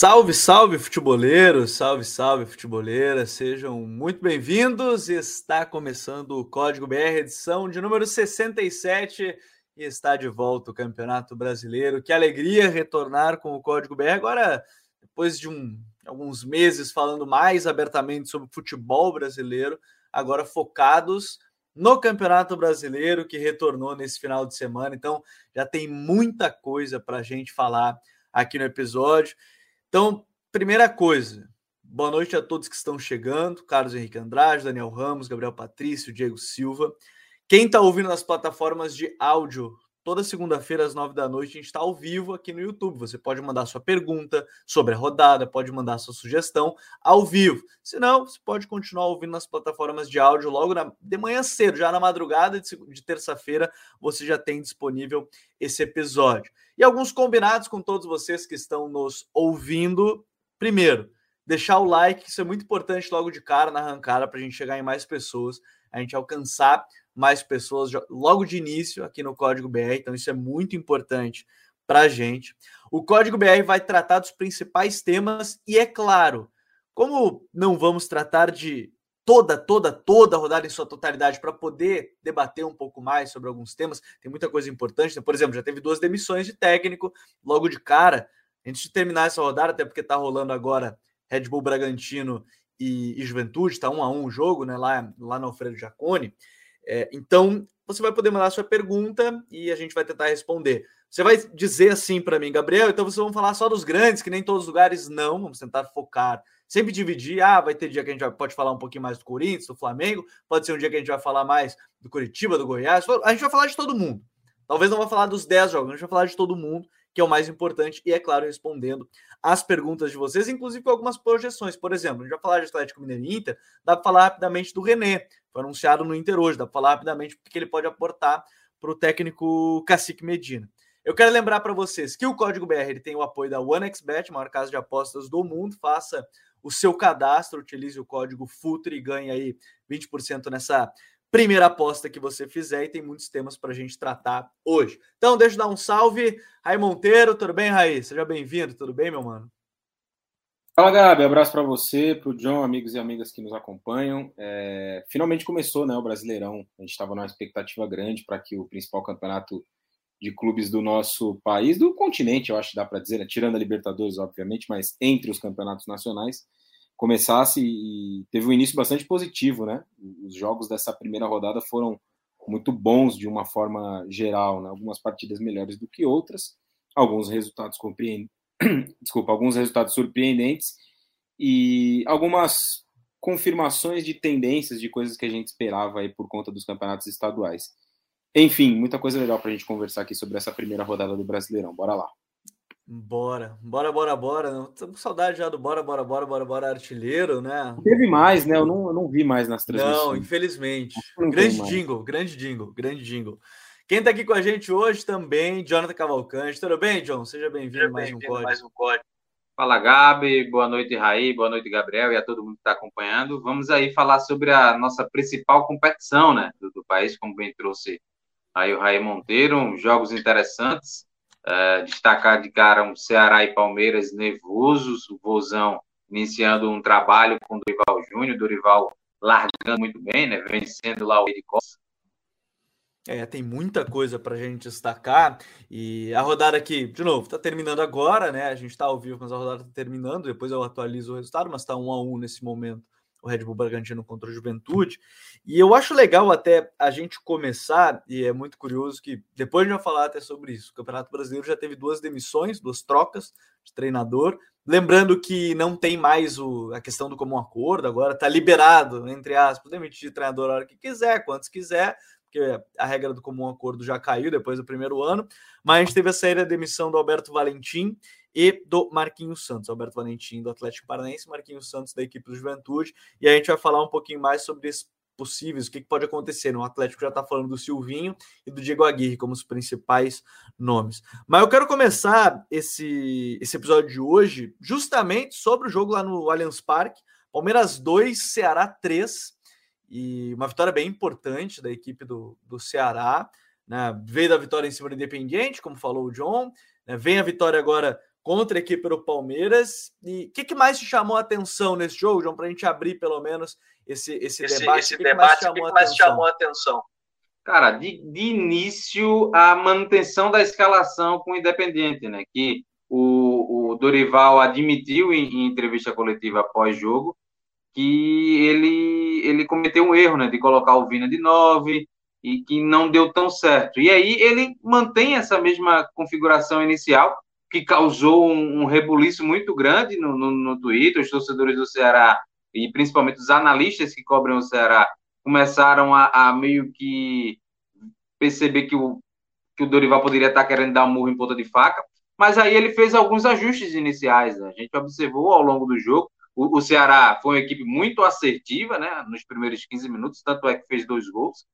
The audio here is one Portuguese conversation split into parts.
Salve, salve, futeboleiros, salve, salve, futeboleira, sejam muito bem-vindos. Está começando o Código BR, edição de número 67, e está de volta o Campeonato Brasileiro. Que alegria retornar com o Código BR. Agora, depois de um, alguns meses falando mais abertamente sobre futebol brasileiro, agora focados no Campeonato Brasileiro, que retornou nesse final de semana. Então, já tem muita coisa para a gente falar aqui no episódio. Então, primeira coisa, boa noite a todos que estão chegando: Carlos Henrique Andrade, Daniel Ramos, Gabriel Patrício, Diego Silva. Quem está ouvindo nas plataformas de áudio, toda segunda-feira às nove da noite, a gente está ao vivo aqui no YouTube. Você pode mandar sua pergunta sobre a rodada, pode mandar sua sugestão ao vivo. Se não, você pode continuar ouvindo nas plataformas de áudio logo na, de manhã cedo, já na madrugada de, de terça-feira, você já tem disponível esse episódio. E alguns combinados com todos vocês que estão nos ouvindo. Primeiro, deixar o like, isso é muito importante logo de cara na arrancada para a gente chegar em mais pessoas, a gente alcançar mais pessoas logo de início aqui no Código BR, então isso é muito importante para a gente. O Código BR vai tratar dos principais temas e, é claro, como não vamos tratar de toda, toda, toda a rodada em sua totalidade para poder debater um pouco mais sobre alguns temas. Tem muita coisa importante. Né? Por exemplo, já teve duas demissões de técnico logo de cara. Antes de terminar essa rodada, até porque está rolando agora Red Bull Bragantino e, e Juventude, está um a um o jogo, né? Lá, lá no Alfredo Jacone. É, então, você vai poder mandar sua pergunta e a gente vai tentar responder. Você vai dizer assim para mim, Gabriel, então vocês vão falar só dos grandes, que nem todos os lugares não, vamos tentar focar sempre dividir. Ah, vai ter dia que a gente pode falar um pouquinho mais do Corinthians, do Flamengo, pode ser um dia que a gente vai falar mais do Curitiba, do Goiás. A gente vai falar de todo mundo. Talvez não vai falar dos 10 jogos, a gente vai falar de todo mundo, que é o mais importante, e é claro, respondendo as perguntas de vocês, inclusive com algumas projeções. Por exemplo, a gente vai falar de Atlético Mineiro e Inter, dá para falar rapidamente do René, foi anunciado no Inter hoje, dá para falar rapidamente o que ele pode aportar para o técnico Cacique Medina. Eu quero lembrar para vocês que o Código BR tem o apoio da OneXBet, maior casa de apostas do mundo. Faça o seu cadastro, utilize o código FUTRE e ganhe aí 20% nessa primeira aposta que você fizer e tem muitos temas para a gente tratar hoje. Então, deixa eu dar um salve. Raí Monteiro, tudo bem, Raí? Seja bem-vindo, tudo bem, meu mano? Fala, Gabi. Abraço para você, para o John, amigos e amigas que nos acompanham. É... Finalmente começou né, o Brasileirão. A gente estava numa expectativa grande para que o principal campeonato de clubes do nosso país, do continente, eu acho que dá para dizer, né? tirando a Libertadores, obviamente, mas entre os campeonatos nacionais, começasse e teve um início bastante positivo, né? Os jogos dessa primeira rodada foram muito bons de uma forma geral, né? Algumas partidas melhores do que outras, alguns resultados compreend... desculpa, alguns resultados surpreendentes e algumas confirmações de tendências de coisas que a gente esperava aí por conta dos campeonatos estaduais. Enfim, muita coisa legal para a gente conversar aqui sobre essa primeira rodada do Brasileirão. Bora lá. Bora, bora, bora, bora. Tô com saudade já do bora, bora, bora, bora, bora artilheiro, né? Teve mais, né? Eu não, eu não vi mais nas transmissões. Não, infelizmente. Não grande jingle, grande jingle, grande jingle. Quem tá aqui com a gente hoje também, Jonathan Cavalcante. Tudo bem, John? Seja bem-vindo mais, um mais um código. Fala, Gabi. Boa noite, Raí. Boa noite, Gabriel, e a todo mundo que está acompanhando. Vamos aí falar sobre a nossa principal competição, né, do, do país, como bem trouxe aí o Raí Monteiro, jogos interessantes. Uh, destacar de cara um Ceará e Palmeiras nervosos, o Vozão iniciando um trabalho com o Dorival Júnior, Dorival largando muito bem, né? Vencendo lá o Ed Costa. É, tem muita coisa para a gente destacar. E a rodada aqui, de novo, está terminando agora, né? A gente está ao vivo, mas a rodada está terminando. Depois eu atualizo o resultado, mas está um a um nesse momento o Red Bull Bragantino contra o Juventude. E eu acho legal até a gente começar, e é muito curioso que depois a gente vai falar até sobre isso. O Campeonato Brasileiro já teve duas demissões, duas trocas de treinador. Lembrando que não tem mais o, a questão do comum acordo, agora está liberado, entre aspas, demitir de treinador a hora que quiser, quantos quiser, porque a regra do comum acordo já caiu depois do primeiro ano. Mas a gente teve a da demissão do Alberto Valentim e do Marquinhos Santos, Alberto Valentim do Atlético Paranaense, Marquinhos Santos da equipe do Juventude, e a gente vai falar um pouquinho mais sobre esses possíveis, o que, pode acontecer. O Atlético já está falando do Silvinho e do Diego Aguirre como os principais nomes. Mas eu quero começar esse, esse episódio de hoje justamente sobre o jogo lá no Allianz Parque. Palmeiras 2, Ceará 3, e uma vitória bem importante da equipe do, do Ceará. Né? Veio da vitória em cima do Independiente, como falou o John, né? vem a vitória agora contra a equipe do Palmeiras. E o que, que, mais te chamou a atenção nesse jogo, João, para a gente abrir pelo menos esse, esse, esse debate? Esse que debate, o que, que, mais, chamou a atenção? Cara, de, de início, a manutenção da escalação com o Independente, né? Que o, o Dorival admitiu em, em entrevista coletiva após jogo que ele, ele cometeu um erro, né? De colocar o Vina de 9 e que não deu tão certo. E aí ele mantém essa mesma configuração inicial, que causou um, um rebuliço muito grande no, no, no, Twitter. Os torcedores do Ceará e principalmente os analistas que cobrem o Ceará começaram a, a meio que perceber que o, que o Dorival poderia estar querendo dar um murro em ponta de faca. Mas aí ele fez alguns ajustes iniciais. Né? A gente observou ao longo do jogo. O, o Ceará foi uma equipe muito assertiva né, nos primeiros 15 minutos, tanto é que fez dois gols.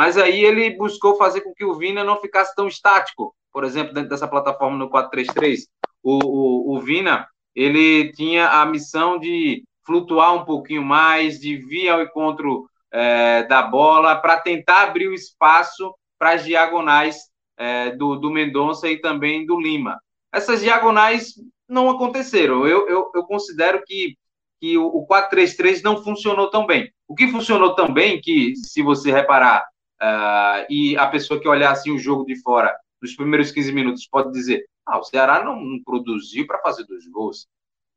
Mas aí ele buscou fazer com que o Vina não ficasse tão estático por exemplo, dentro dessa plataforma no 433, o, o, o Vina, ele tinha a missão de flutuar um pouquinho mais, de vir ao encontro é, da bola, para tentar abrir o espaço para as diagonais é, do, do Mendonça e também do Lima. Essas diagonais não aconteceram. Eu, eu, eu considero que, que o, o 4-3-3 não funcionou tão bem. O que funcionou tão bem, que se você reparar, uh, e a pessoa que olhar assim o jogo de fora nos primeiros 15 minutos pode dizer: ah, o Ceará não, não produziu para fazer dois gols.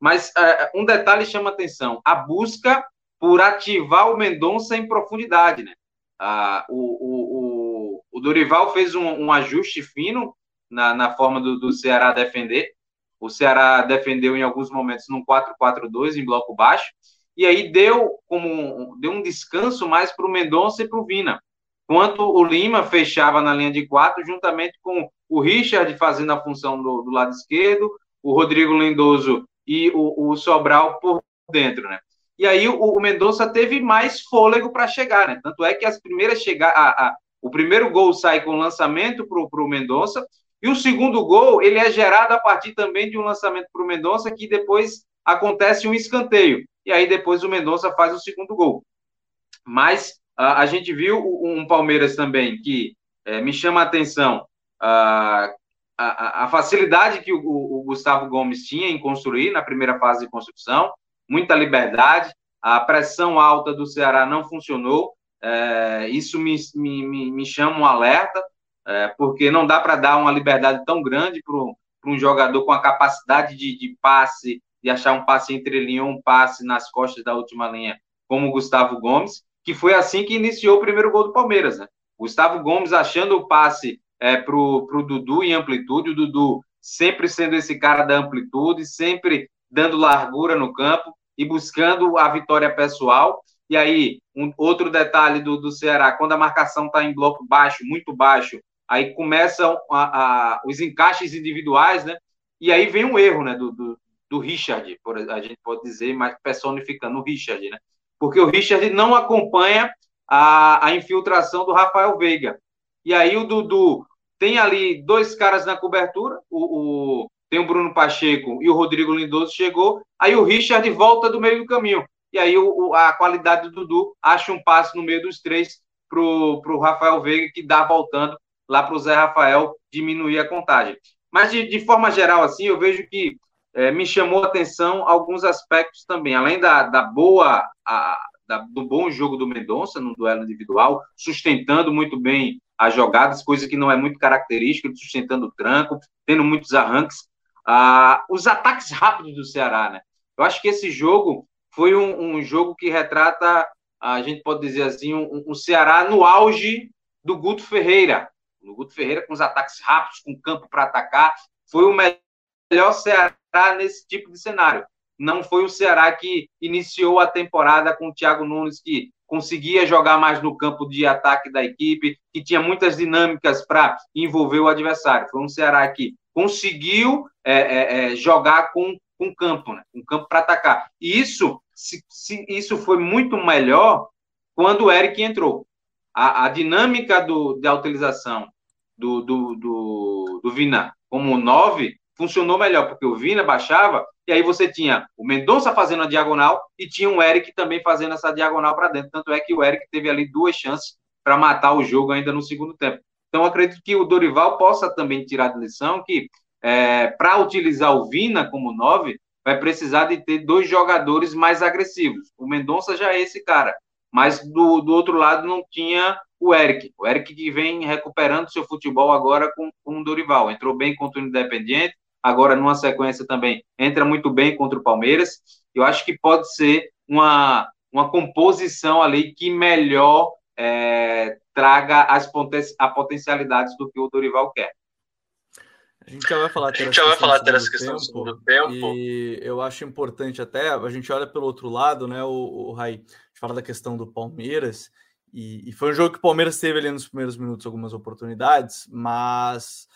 Mas uh, um detalhe chama atenção: a busca por ativar o Mendonça em profundidade. Né? Uh, o, o, o, Dorival fez um, um ajuste fino na, na forma do, do Ceará defender. O Ceará defendeu em alguns momentos num 4-4-2 em bloco baixo, e aí deu como deu um descanso mais para o Mendonça e para o Vina quanto o Lima fechava na linha de quatro, juntamente com o Richard fazendo a função do, do lado esquerdo, o Rodrigo Lindoso e o, o Sobral por dentro, né? E aí o, o Mendonça teve mais fôlego para chegar, né? Tanto é que as primeiras chegar, a, a, o primeiro gol sai com lançamento para o Mendonça e o segundo gol ele é gerado a partir também de um lançamento para o Mendonça que depois acontece um escanteio e aí depois o Mendonça faz o segundo gol. Mas Uh, a gente viu um Palmeiras também que é, me chama a atenção uh, a, a, facilidade que o, o, Gustavo Gomes tinha em construir na primeira fase de construção, muita liberdade, a pressão alta do Ceará não funcionou, é, isso me, me, me, chama um alerta, é, porque não dá para dar uma liberdade tão grande para um jogador com a capacidade de, de passe, de achar um passe entre linha ou um passe nas costas da última linha, como o Gustavo Gomes que foi assim que iniciou o primeiro gol do Palmeiras, né? Gustavo Gomes achando o passe é, para o Dudu em amplitude, o Dudu sempre sendo esse cara da amplitude, sempre dando largura no campo e buscando a vitória pessoal. E aí, um outro detalhe do, do Ceará, quando a marcação está em bloco baixo, muito baixo, aí começam a, a, os encaixes individuais, né? E aí vem um erro, né, do, do, do Richard, por, a gente pode dizer, mas personificando o Richard, né? Porque o Richard não acompanha a, a infiltração do Rafael Veiga. E aí o Dudu tem ali dois caras na cobertura, o, o, tem o Bruno Pacheco e o Rodrigo Lindoso chegou, aí o Richard volta do meio do caminho. E aí o, a qualidade do Dudu acha um passe no meio dos três para o Rafael Veiga, que dá voltando lá para o Zé Rafael diminuir a contagem. Mas de, de forma geral, assim, eu vejo que é, me chamou a atenção alguns aspectos também, além da, da boa, a, da, do bom jogo do Mendonça no duelo individual, sustentando muito bem as jogadas, coisa que não é muito característica, sustentando o tranco, tendo muitos arranques. Ah, os ataques rápidos do Ceará, né? Eu acho que esse jogo foi um, um jogo que retrata, a gente pode dizer assim, um, um Ceará no auge do Guto Ferreira. O Guto Ferreira com os ataques rápidos, com campo para atacar, foi o melhor Ceará nesse tipo de cenário. Não foi o Ceará que iniciou a temporada com o Thiago Nunes, que conseguia jogar mais no campo de ataque da equipe, que tinha muitas dinâmicas para envolver o adversário. Foi um Ceará que conseguiu é, é, é jogar com, com campo, né? com campo para atacar. E isso, se, se, isso foi muito melhor quando o Eric entrou. A, a dinâmica do, da utilização do, do, do, do Vina como nove funcionou melhor, porque o Vina baixava, e aí você tinha o Mendonça fazendo a diagonal e tinha o Eric também fazendo essa diagonal para dentro. Tanto é que o Eric teve ali duas chances para matar o jogo ainda no segundo tempo. Então, acredito que o Dorival possa também tirar de lição que é, para utilizar o Vina como nove, vai precisar de ter dois jogadores mais agressivos. O Mendonça já é esse cara, mas do, do outro lado não tinha o Eric. O Eric que vem recuperando seu futebol agora com, com o Dorival. Entrou bem contra o Independiente, agora numa sequência também entra muito bem contra o Palmeiras. Eu acho que pode ser uma, uma composição ali que melhor é, traga as poten a potencialidades do que o Dorival quer. A gente já vai falar, a gente já vai falar dessa questão do segundo tempo. E eu acho importante até, a gente olha pelo outro lado, né, o, o Rai, a gente fala da questão do Palmeiras, e, e, foi um jogo que o Palmeiras teve ali nos primeiros minutos algumas oportunidades, mas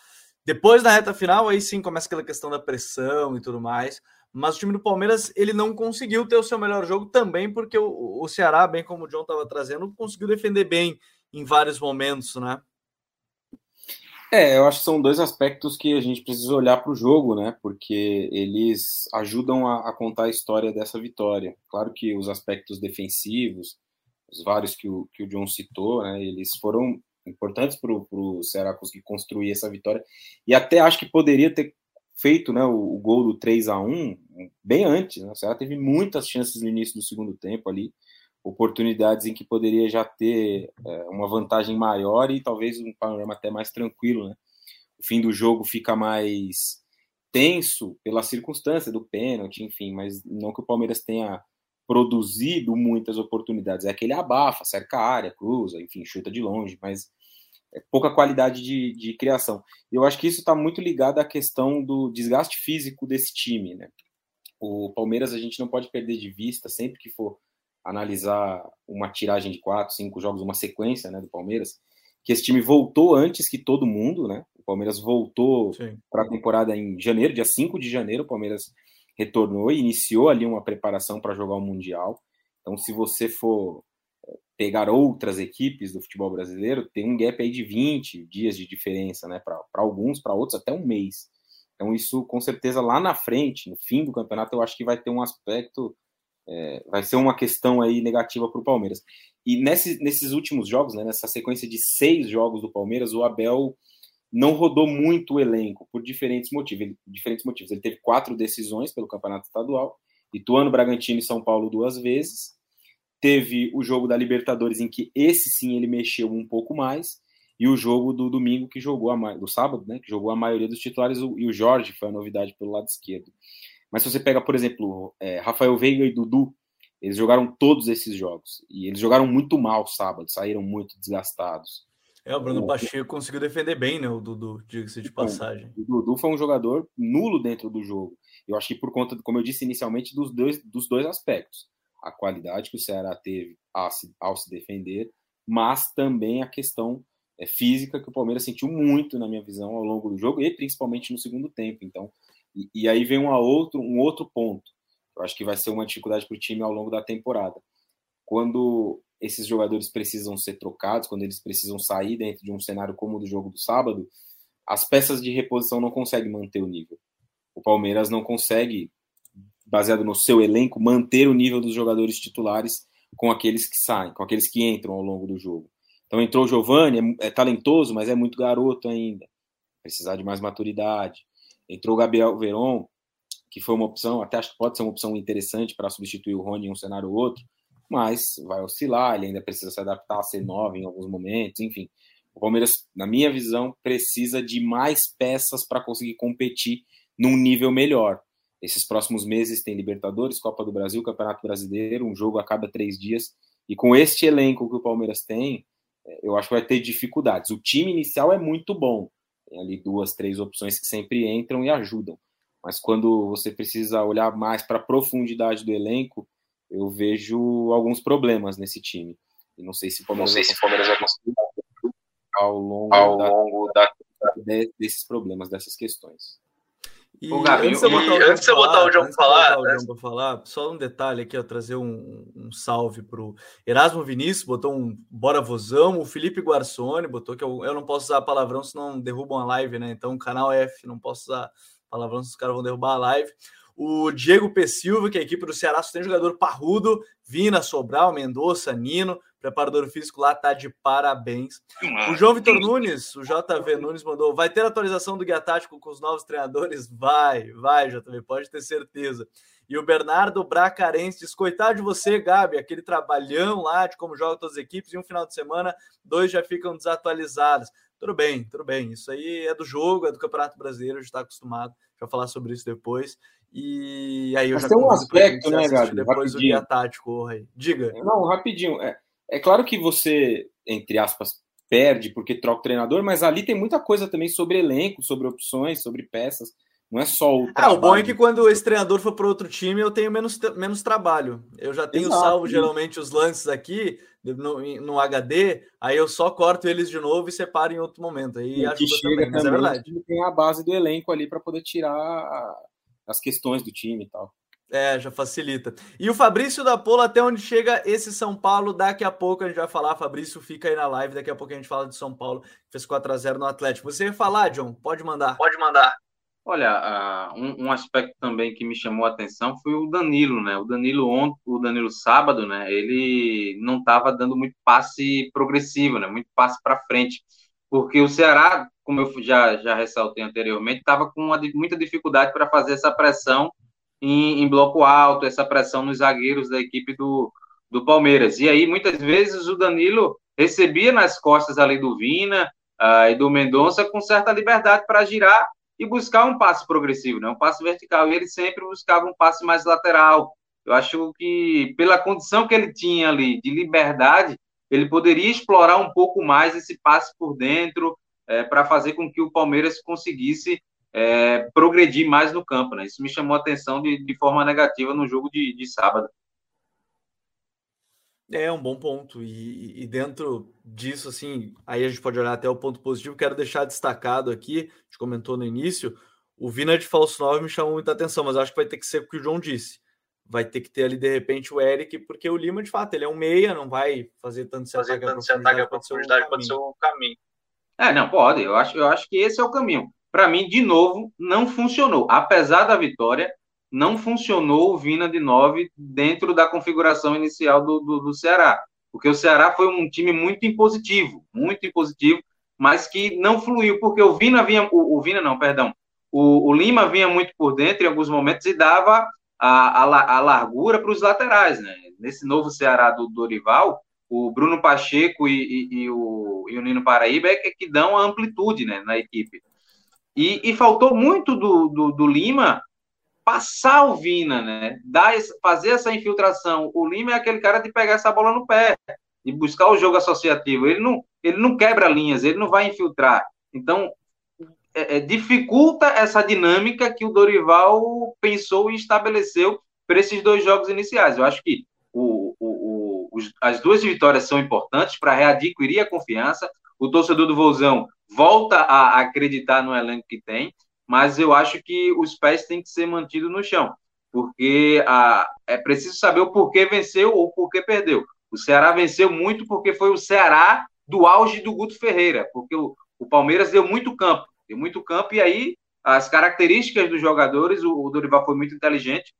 depois da reta final, aí sim começa aquela questão da pressão e tudo mais. Mas o time do Palmeiras ele não conseguiu ter o seu melhor jogo também, porque o, o Ceará, bem como o John estava trazendo, conseguiu defender bem em vários momentos, né? É, eu acho que são dois aspectos que a gente precisa olhar para o jogo, né? Porque eles ajudam a, a, contar a história dessa vitória. Claro que os aspectos defensivos, os vários que o, que o John citou, né? Eles foram importantes para o Ceará conseguir construir essa vitória. E até acho que poderia ter feito né, o, o gol do 3 a 1 bem antes. Né? O Ceará teve muitas chances no início do segundo tempo ali, oportunidades em que poderia já ter é, uma vantagem maior e talvez um panorama até mais tranquilo. Né? O fim do jogo fica mais tenso pela circunstância do pênalti, enfim, mas não que o Palmeiras tenha produzido muitas oportunidades. É aquele abafa, cerca a área, cruza, enfim, chuta de longe, mas pouca qualidade de, de criação. Eu acho que isso está muito ligado à questão do desgaste físico desse time, né? O Palmeiras a gente não pode perder de vista sempre que for analisar uma tiragem de quatro, cinco jogos, uma sequência, né, do Palmeiras, que esse time voltou antes que todo mundo, né? O Palmeiras voltou para a temporada em janeiro, dia 5 de janeiro, o Palmeiras retornou e iniciou ali uma preparação para jogar o Mundial. Então, se você for pegar outras equipes do futebol brasileiro, tem um gap aí de 20 dias de diferença, né? Para alguns, para outros, até um mês. Então, isso com certeza lá na frente, no fim do campeonato, eu acho que vai ter um aspecto, é, vai ser uma questão aí negativa para o Palmeiras. E nesse, nesses últimos jogos, né, nessa sequência de seis jogos do Palmeiras, o Abel não rodou muito o elenco por diferentes motivos. Ele, diferentes motivos. Ele teve quatro decisões pelo campeonato estadual, Ituano, Bragantino e São Paulo duas vezes Teve o jogo da Libertadores, em que esse sim ele mexeu um pouco mais, e o jogo do domingo, que jogou a do sábado, né? Que jogou a maioria dos titulares, e o Jorge foi a novidade pelo lado esquerdo. Mas se você pega, por exemplo, é, Rafael Veiga e Dudu, eles jogaram todos esses jogos. E eles jogaram muito mal sábado, saíram muito desgastados. É, o Bruno Pacheco conseguiu defender bem, né? O Dudu, diga-se de passagem. O Dudu foi um jogador nulo dentro do jogo. Eu acho que por conta, como eu disse inicialmente, dos dois, dos dois aspectos a qualidade que o Ceará teve ao se, ao se defender, mas também a questão é, física que o Palmeiras sentiu muito, na minha visão, ao longo do jogo e principalmente no segundo tempo. Então, e, e aí vem uma outro, um outro ponto. Eu acho que vai ser uma dificuldade para o time ao longo da temporada. Quando esses jogadores precisam ser trocados, quando eles precisam sair dentro de um cenário como o do jogo do sábado, as peças de reposição não conseguem manter o nível. O Palmeiras não consegue baseado no seu elenco, manter o nível dos jogadores titulares com aqueles que saem, com aqueles que entram ao longo do jogo. Então entrou o Giovani, é, é talentoso, mas é muito garoto ainda. Precisar de mais maturidade. Entrou o Gabriel Veron, que foi uma opção, até acho que pode ser uma opção interessante para substituir o Rony em um cenário ou outro, mas vai oscilar, ele ainda precisa se adaptar a ser nove em alguns momentos, enfim. O Palmeiras, na minha visão, precisa de mais peças para conseguir competir num nível melhor. Esses próximos meses tem Libertadores, Copa do Brasil, Campeonato Brasileiro, um jogo a cada três dias. E com este elenco que o Palmeiras tem, é, eu acho que vai ter dificuldades. O time inicial é muito bom. Tem ali duas, três opções que sempre entram e ajudam. Mas quando você precisa olhar mais para a profundidade do elenco, eu vejo alguns problemas nesse time. E não sei se o Palmeiras, sei se o Palmeiras vai conseguir ao longo, ao longo da, da, desses problemas, dessas questões. E Gabi, antes de eu botar o João falar, falar, falar, só um detalhe aqui, ó, trazer um, um salve pro Erasmo Vinícius, botou um bora vozão, o Felipe Guarçoni botou que eu, eu não posso usar palavrão, senão derrubam a live, né? Então, canal F, não posso usar palavrão, senão os caras vão derrubar a live. O Diego P. Silva, que é a equipe do Ceará só tem jogador parrudo, Vina, Sobral, Mendonça, Nino, preparador físico lá tá de parabéns. O João Vitor Nunes, o JV Nunes mandou: vai ter atualização do guia tático com os novos treinadores? Vai, vai, JV, pode ter certeza. E o Bernardo Bracarense diz: coitado de você, Gabi, aquele trabalhão lá de como joga todas as equipes, e um final de semana, dois já ficam desatualizados. Tudo bem, tudo bem. Isso aí é do jogo, é do Campeonato Brasileiro, a gente está acostumado. Já falar sobre isso depois. E aí eu Mas já tem um aspecto, né, Gabi? Depois do guia tático, aí. Diga. Não, rapidinho. É, é claro que você, entre aspas, perde porque troca o treinador, mas ali tem muita coisa também sobre elenco, sobre opções, sobre peças. Não é só o. Ah, o bom é que quando esse treinador for para outro time, eu tenho menos, menos trabalho. Eu já tenho Exato. salvo geralmente os lances aqui no, no, HD, aí eu só corto eles de novo e separo em outro momento. Aí ajuda também, mas é verdade. Tem a base do elenco ali para poder tirar as questões do time e tal. É, já facilita. E o Fabrício da Pola, até onde chega esse São Paulo, daqui a pouco a gente vai falar. Fabrício fica aí na live, daqui a pouco a gente fala de São Paulo, que fez 4x0 no Atlético. Você ia falar, John? Pode mandar. Pode mandar. Olha, uh, um, um, aspecto também que me chamou a atenção foi o Danilo, né? O Danilo ontem, o Danilo sábado, né? Ele não estava dando muito passe progressivo, né? Muito passe para frente, porque o Ceará, como eu já já ressaltei anteriormente, estava com uma, muita dificuldade para fazer essa pressão em, em, bloco alto, essa pressão nos zagueiros da equipe do, do Palmeiras. E aí muitas vezes o Danilo recebia nas costas ali do Vina uh, e do Mendonça com certa liberdade para girar e buscar um passe progressivo, né? um passe vertical. E ele sempre buscava um passe mais lateral. Eu acho que, pela condição que ele tinha ali de liberdade, ele poderia explorar um pouco mais esse passe por dentro é, para fazer com que o Palmeiras conseguisse é, progredir mais no campo. Né? Isso me chamou a atenção de, de forma negativa no jogo de, de sábado. É um bom ponto. E, e, dentro disso, assim, aí a gente pode olhar até o ponto positivo. Quero deixar destacado aqui, a gente comentou no início, o Vina de falso 9 me chamou muita atenção, mas acho que vai ter que ser o que o João disse. Vai ter que ter ali, de repente, o Eric, porque o Lima, de fato, ele é um meia, não vai fazer tanto se fazer ataque tanto a profundidade, pode ser o caminho. É, não, pode. Eu acho, eu acho que esse é o caminho. Para mim, de novo, não funcionou. Apesar da vitória, não funcionou o Vina de 9 dentro da configuração inicial do, do, do, Ceará. Porque o Ceará foi um time muito impositivo, muito impositivo, mas que não fluiu, porque o Vina vinha, o, o Vina não, perdão, o, o, Lima vinha muito por dentro em alguns momentos e dava a, a, a largura para os laterais, né? Nesse novo Ceará do Dorival, o Bruno Pacheco e, e, e, o, e o Nino Paraíba é que, dão a amplitude né, na equipe. E, e faltou muito do, do, do Lima passar o Vina, né? Dar, fazer essa infiltração. O Lima é aquele cara de pegar essa bola no pé, de buscar o jogo associativo. Ele não, ele não quebra linhas, ele não vai infiltrar. Então, é, é, dificulta essa dinâmica que o Dorival pensou e estabeleceu para esses dois jogos iniciais. Eu acho que o, o, o, os, as duas vitórias são importantes para readquirir a confiança. O torcedor do Vozão volta a acreditar no elenco que tem mas eu acho que os pés têm que ser mantidos no chão, porque a, é preciso saber o porquê venceu ou porquê perdeu. O Ceará venceu muito porque foi o Ceará do auge do Guto Ferreira, porque o, o Palmeiras deu muito campo, deu muito campo, e aí as características dos jogadores, o, o Dorival foi muito inteligente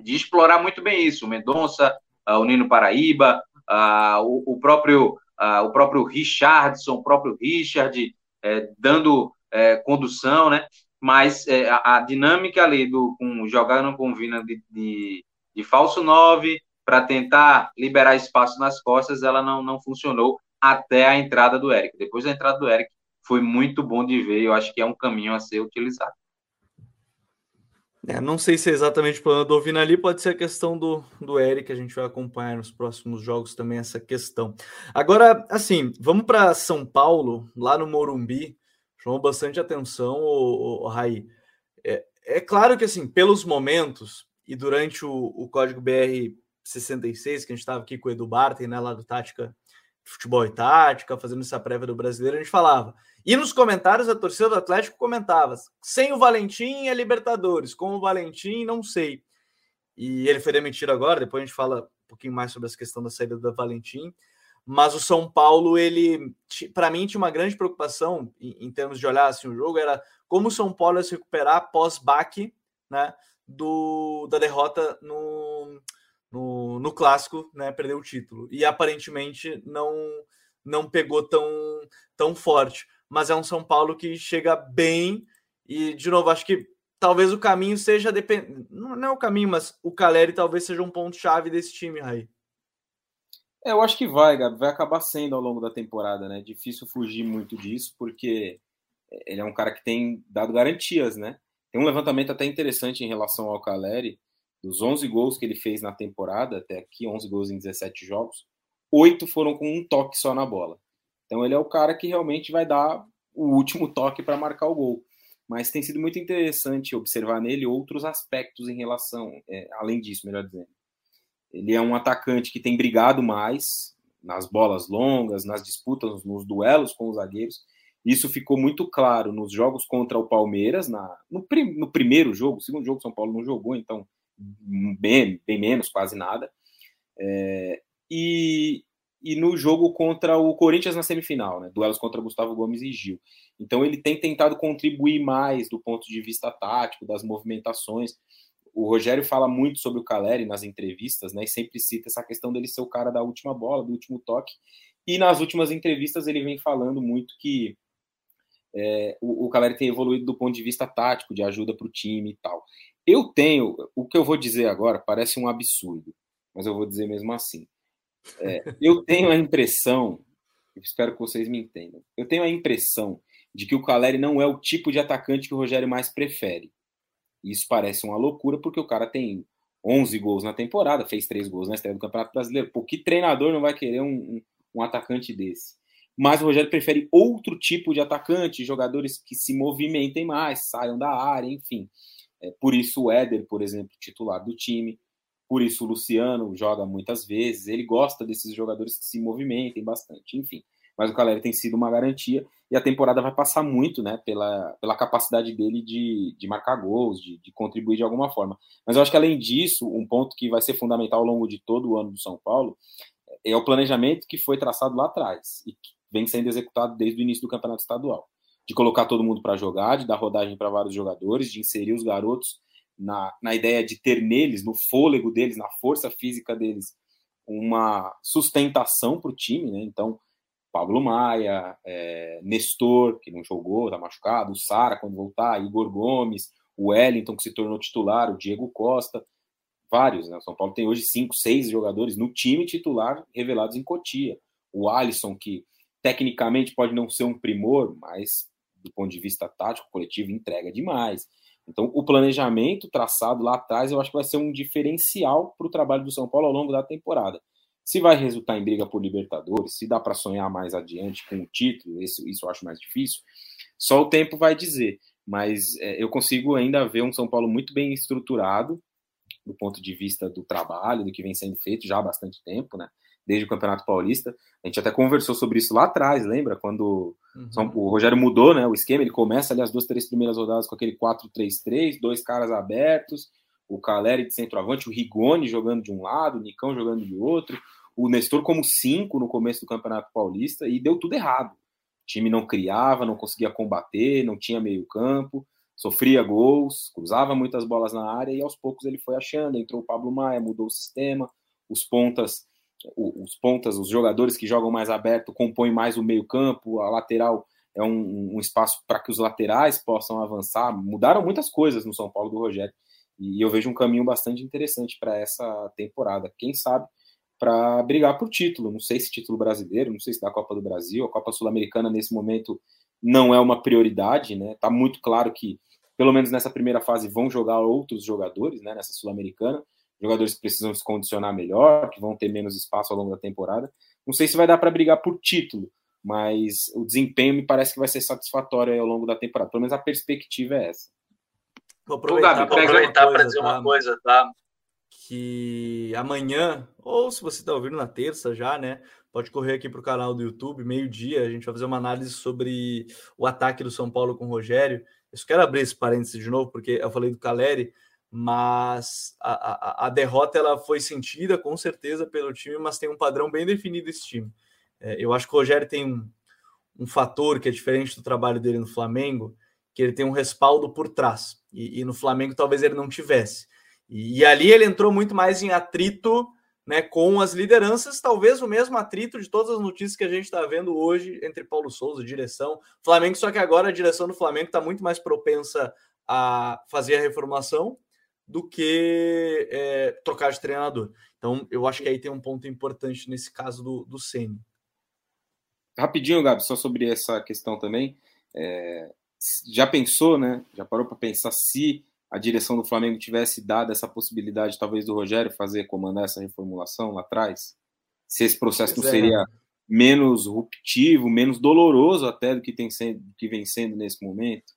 de explorar muito bem isso. O Mendonça, uh, o Nino Paraíba, uh, o, o, próprio, uh, o próprio Richardson, o próprio Richard, eh, dando eh, condução, né? mas é, a, a, dinâmica ali do com, jogando com Vina de, de, de falso 9 para tentar liberar espaço nas costas, ela não, não funcionou até a entrada do Eric. Depois da entrada do Eric, foi muito bom de ver, eu acho que é um caminho a ser utilizado. É, não sei se é exatamente o problema do Vina ali, pode ser a questão do, do Eric, a gente vai acompanhar nos próximos jogos também essa questão. Agora, assim, vamos para São Paulo, lá no Morumbi, chamou bastante atenção, o, o Raí. É, é, claro que, assim, pelos momentos e durante o, o Código BR 66, que a gente estava aqui com o Edu Bartem, né, lá do Tática Futebol e Tática, fazendo essa prévia do brasileiro, a gente falava. E nos comentários, a torcida do Atlético comentava: sem o Valentim é Libertadores, com o Valentim, não sei. E ele foi demitido agora, depois a gente fala um pouquinho mais sobre essa questão da saída do Valentim mas o São Paulo, ele, para mim, tinha uma grande preocupação em, em, termos de olhar assim, o jogo, era como o São Paulo ia se recuperar pós-baque né, do, da derrota no, no, no clássico, né, perdeu o título. E aparentemente não não pegou tão, tão forte. Mas é um São Paulo que chega bem e, de novo, acho que talvez o caminho seja depend... não é o caminho, mas o Caleri talvez seja um ponto chave desse time, aí. É, eu acho que vai, Gabi, vai acabar sendo ao longo da temporada, né? Difícil fugir muito disso, porque ele é um cara que tem dado garantias, né? Tem um levantamento até interessante em relação ao Caleri, dos 11 gols que ele fez na temporada, até aqui, 11 gols em 17 jogos, oito foram com um toque só na bola. Então ele é o cara que realmente vai dar o último toque para marcar o gol. Mas tem sido muito interessante observar nele outros aspectos em relação, é, além disso, melhor dizendo. Ele é um atacante que tem brigado mais nas bolas longas, nas disputas, nos duelos com os zagueiros. Isso ficou muito claro nos jogos contra o Palmeiras, na, no, prim, no primeiro jogo, segundo jogo São Paulo não jogou, então bem, bem menos, quase nada. É, e, e no jogo contra o Corinthians na semifinal, né? Duelos contra Gustavo Gomes e Gil. Então ele tem tentado contribuir mais do ponto de vista tático, das movimentações o Rogério fala muito sobre o Caleri nas entrevistas, né? E sempre cita essa questão dele ser o cara da última bola, do último toque. E nas últimas entrevistas ele vem falando muito que é, o, o Caleri tem evoluído do ponto de vista tático, de ajuda para o time e tal. Eu tenho, o que eu vou dizer agora parece um absurdo, mas eu vou dizer mesmo assim. É, eu tenho a impressão, espero que vocês me entendam, eu tenho a impressão de que o Caleri não é o tipo de atacante que o Rogério mais prefere. Isso parece uma loucura, porque o cara tem 11 gols na temporada, fez 3 gols na estreia do Campeonato Brasileiro. Por que treinador não vai querer um, um, um atacante desse? Mas o Rogério prefere outro tipo de atacante, jogadores que se movimentem mais, saiam da área, enfim. É, por isso o Éder, por exemplo, titular do time. Por isso o Luciano joga muitas vezes. Ele gosta desses jogadores que se movimentem bastante, enfim mas o Caleri tem sido uma garantia e a temporada vai passar muito né, pela, pela capacidade dele de, de marcar gols, de, de contribuir de alguma forma. Mas eu acho que além disso, um ponto que vai ser fundamental ao longo de todo o ano do São Paulo é o planejamento que foi traçado lá atrás e que vem sendo executado desde o início do campeonato estadual. De colocar todo mundo para jogar, de dar rodagem para vários jogadores, de inserir os garotos na, na ideia de ter neles, no fôlego deles, na força física deles, uma sustentação para o time, né? Então, Pablo Maia, é, Nestor, que não jogou, tá machucado, o Sara quando voltar, Igor Gomes, o Wellington, que se tornou titular, o Diego Costa, vários, né? O São Paulo tem hoje cinco, seis jogadores no time titular revelados em Cotia. O Alisson, que tecnicamente pode não ser um primor, mas do ponto de vista tático, coletivo, entrega demais. Então, o planejamento traçado lá atrás, eu acho que vai ser um diferencial para o trabalho do São Paulo ao longo da temporada. Se vai resultar em briga por Libertadores, se dá para sonhar mais adiante com o título, isso, isso eu acho mais difícil, só o tempo vai dizer. Mas é, eu consigo ainda ver um São Paulo muito bem estruturado, do ponto de vista do trabalho, do que vem sendo feito já há bastante tempo, né? Desde o Campeonato Paulista. A gente até conversou sobre isso lá atrás, lembra? Quando uhum. o Rogério mudou né, o esquema, ele começa ali as duas, três primeiras rodadas com aquele 4-3-3, dois caras abertos, o Caleri de centroavante, o Rigoni jogando de um lado, o Nicão jogando de outro, o Nestor como cinco no começo do Campeonato Paulista e deu tudo errado. O time não criava, não conseguia combater, não tinha meio campo, sofria gols, cruzava muitas bolas na área e aos poucos ele foi achando, entrou o Pablo Maia, mudou o sistema, os pontas, os pontas, os jogadores que jogam mais aberto compõem mais o meio campo, a lateral é um, um espaço para que os laterais possam avançar. Mudaram muitas coisas no São Paulo do Rogério. E eu vejo um caminho bastante interessante para essa temporada. Quem sabe para brigar por título. Não sei se título brasileiro, não sei se da Copa do Brasil, a Copa Sul-Americana nesse momento não é uma prioridade, né? Tá muito claro que pelo menos nessa primeira fase vão jogar outros jogadores, né, nessa Sul-Americana, jogadores que precisam se condicionar melhor, que vão ter menos espaço ao longo da temporada. Não sei se vai dar para brigar por título, mas o desempenho me parece que vai ser satisfatório ao longo da temporada. Pelo menos a perspectiva é essa. Vou aproveitar, para dizer uma coisa, tá? Que amanhã, ou se você está ouvindo na terça já, né? Pode correr aqui para o canal do YouTube, meio-dia. A gente vai fazer uma análise sobre o ataque do São Paulo com o Rogério. Eu só quero abrir esse parênteses de novo, porque eu falei do Caleri, mas a, a, a, derrota ela foi sentida com certeza pelo time, mas tem um padrão bem definido esse time. É, eu acho que o Rogério tem um, um fator que é diferente do trabalho dele no Flamengo, que ele tem um respaldo por trás. E, e, no Flamengo talvez ele não tivesse. E, e ali ele entrou muito mais em atrito né, com as lideranças, talvez o mesmo atrito de todas as notícias que a gente está vendo hoje entre Paulo Souza, direção, Flamengo, só que agora a direção do Flamengo está muito mais propensa a fazer a reformulação do que é, trocar de treinador. Então, eu acho que aí tem um ponto importante nesse caso do, do Ceni. Rapidinho, Gabi, só sobre essa questão também. É, já pensou, né? Já parou para pensar se a direção do Flamengo tivesse dado essa possibilidade, talvez, do Rogério fazer, comandar essa reformulação lá atrás? Se esse processo pois não é. seria menos ruptivo, menos doloroso até do que, tem sendo, que vem sendo nesse momento?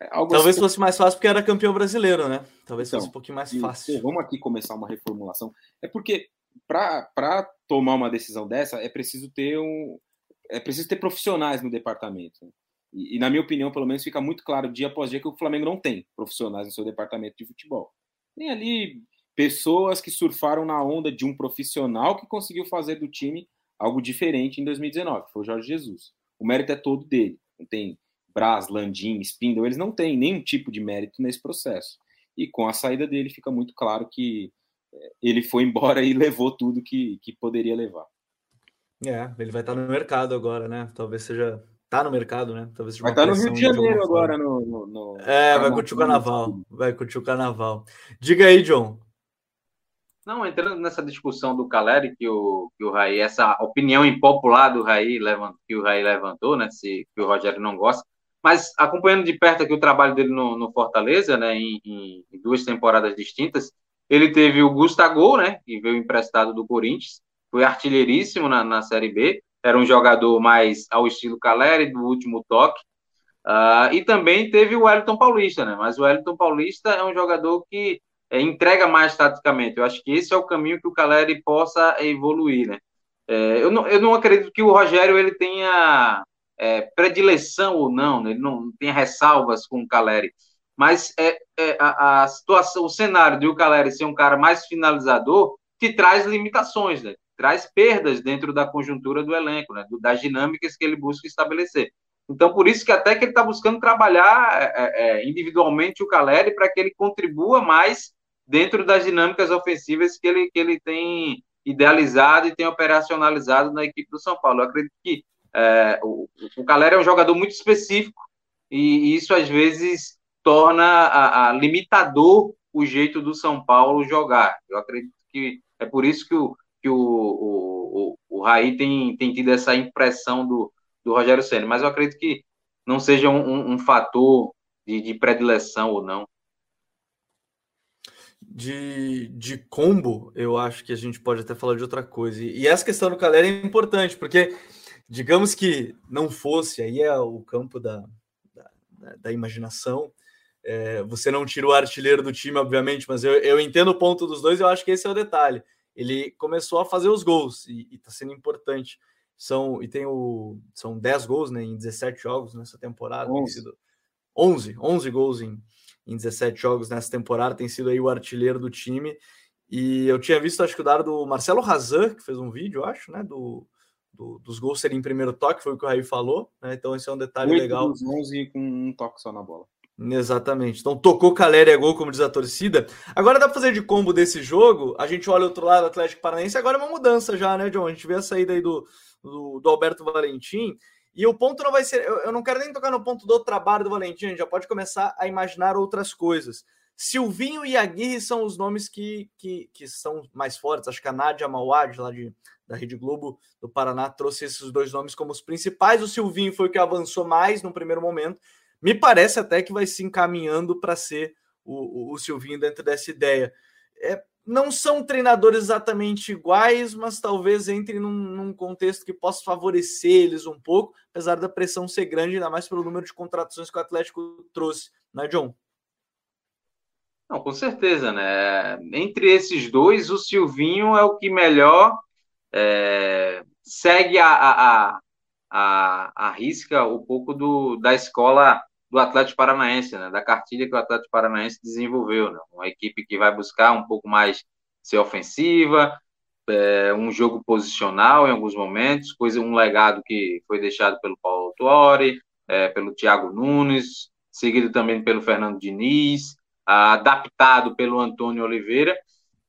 É Talvez assim. fosse mais fácil porque era campeão brasileiro, né? Talvez então, fosse um pouquinho mais fácil. Vamos aqui começar uma reformulação. É porque para tomar uma decisão dessa é preciso ter um é preciso ter profissionais no departamento. Né? E, e, na minha opinião, pelo menos, fica muito claro dia após dia que o Flamengo não tem profissionais no seu departamento de futebol. Tem ali pessoas que surfaram na onda de um profissional que conseguiu fazer do time algo diferente em 2019, foi o Jorge Jesus. O mérito é todo dele. Não tem Braz, Landim, Spindle, eles não têm nenhum tipo de mérito nesse processo. E com a saída dele fica muito claro que é, ele foi embora e levou tudo que, que poderia levar. É, ele vai estar no mercado agora, né? Talvez seja. Tá no mercado, né? Talvez seja vai estar no Rio de Janeiro agora, no, no, no, É, vai curtir o carnaval. Vai curtir o carnaval. Diga aí, John. Não, entrando nessa discussão do Caleri, que o, que o Raí, essa opinião impopular do Raí, que o Raí levantou, né? Se, que o Rogério não gosta. Mas acompanhando de perto aqui o trabalho dele no, no Fortaleza, né, em, em, duas temporadas distintas, ele teve o Gustavo, né, que veio emprestado do Corinthians, foi artilheiríssimo na, na Série B, era um jogador mais ao estilo Caleri, do último toque, uh, e também teve o Wellington Paulista, né, mas o Wellington Paulista é um jogador que é, entrega mais taticamente, eu acho que esse é o caminho que o Caleri possa evoluir, né. É, eu, não, eu não acredito que o Rogério ele tenha é, predileção ou não, né? ele não tem ressalvas com o Caleri, mas é, é a, a, situação, o cenário de o Caleri ser um cara mais finalizador te traz limitações, né? traz perdas dentro da conjuntura do elenco, né? das dinâmicas que ele busca estabelecer. Então, por isso que até que ele está buscando trabalhar é, é, é, individualmente o Caleri para que ele contribua mais dentro das dinâmicas ofensivas que ele, que ele tem idealizado e tem operacionalizado na equipe do São Paulo. Eu acredito que é, o, o Calera é um jogador muito específico e isso às vezes torna a, a, limitador o jeito do São Paulo jogar. Eu acredito que é por isso que o, que o, o, o, o Raí tem, tem tido essa impressão do, do Rogério Senna, mas eu acredito que não seja um, um, um fator de, de, predileção ou não. De, de combo, eu acho que a gente pode até falar de outra coisa. E, e essa questão do Calera é importante, porque digamos que não fosse, aí é o campo da, da, da imaginação. É, você não tira o artilheiro do time, obviamente, mas eu, eu entendo o ponto dos dois, eu acho que esse é o detalhe. Ele começou a fazer os gols e está sendo importante. São, e tem o, são 10 gols né, em 17 jogos nessa temporada. 11, sido, 11, 11 gols em, em 17 jogos nessa temporada, tem sido aí o artilheiro do time. E eu tinha visto, acho que o dado do Marcelo Razan, que fez um vídeo, acho, né, do, do, dos gols serem em primeiro toque, foi o que o Raí falou, né? Então esse é um detalhe 8 legal. Dos 11 com um toque só na bola. Exatamente. Então tocou Caleri é gol, como diz a torcida. Agora dá pra fazer de combo desse jogo. A gente olha o outro lado, Atlético Paranaense. Agora é uma mudança já, né, John? A gente vê a saída aí do, do, do Alberto Valentim. E o ponto não vai ser. Eu, eu, não quero nem tocar no ponto do trabalho do Valentim, a gente já pode começar a imaginar outras coisas. Silvinho e Aguirre são os nomes que, que, que são mais fortes. Acho que a Nádia Mauad, lá de, da Rede Globo do Paraná, trouxe esses dois nomes como os principais. O Silvinho foi o que avançou mais no primeiro momento. Me parece até que vai se encaminhando para ser o, o, o, Silvinho dentro dessa ideia. É, não são treinadores exatamente iguais, mas talvez entrem num, num, contexto que possa favorecer eles um pouco, apesar da pressão ser grande, ainda mais pelo número de contratações que o Atlético trouxe, né, John? Não, com certeza, né? Entre esses dois, o Silvinho é o que melhor é, segue a, a, a, a, risca um pouco do, da escola do Atlético Paranaense, né? da cartilha que o Atlético Paranaense desenvolveu. Né? Uma equipe que vai buscar um pouco mais ser ofensiva, é, um jogo posicional em alguns momentos, coisa um legado que foi deixado pelo Paulo Tuori, é, pelo Thiago Nunes, seguido também pelo Fernando Diniz. adaptado pelo Antônio Oliveira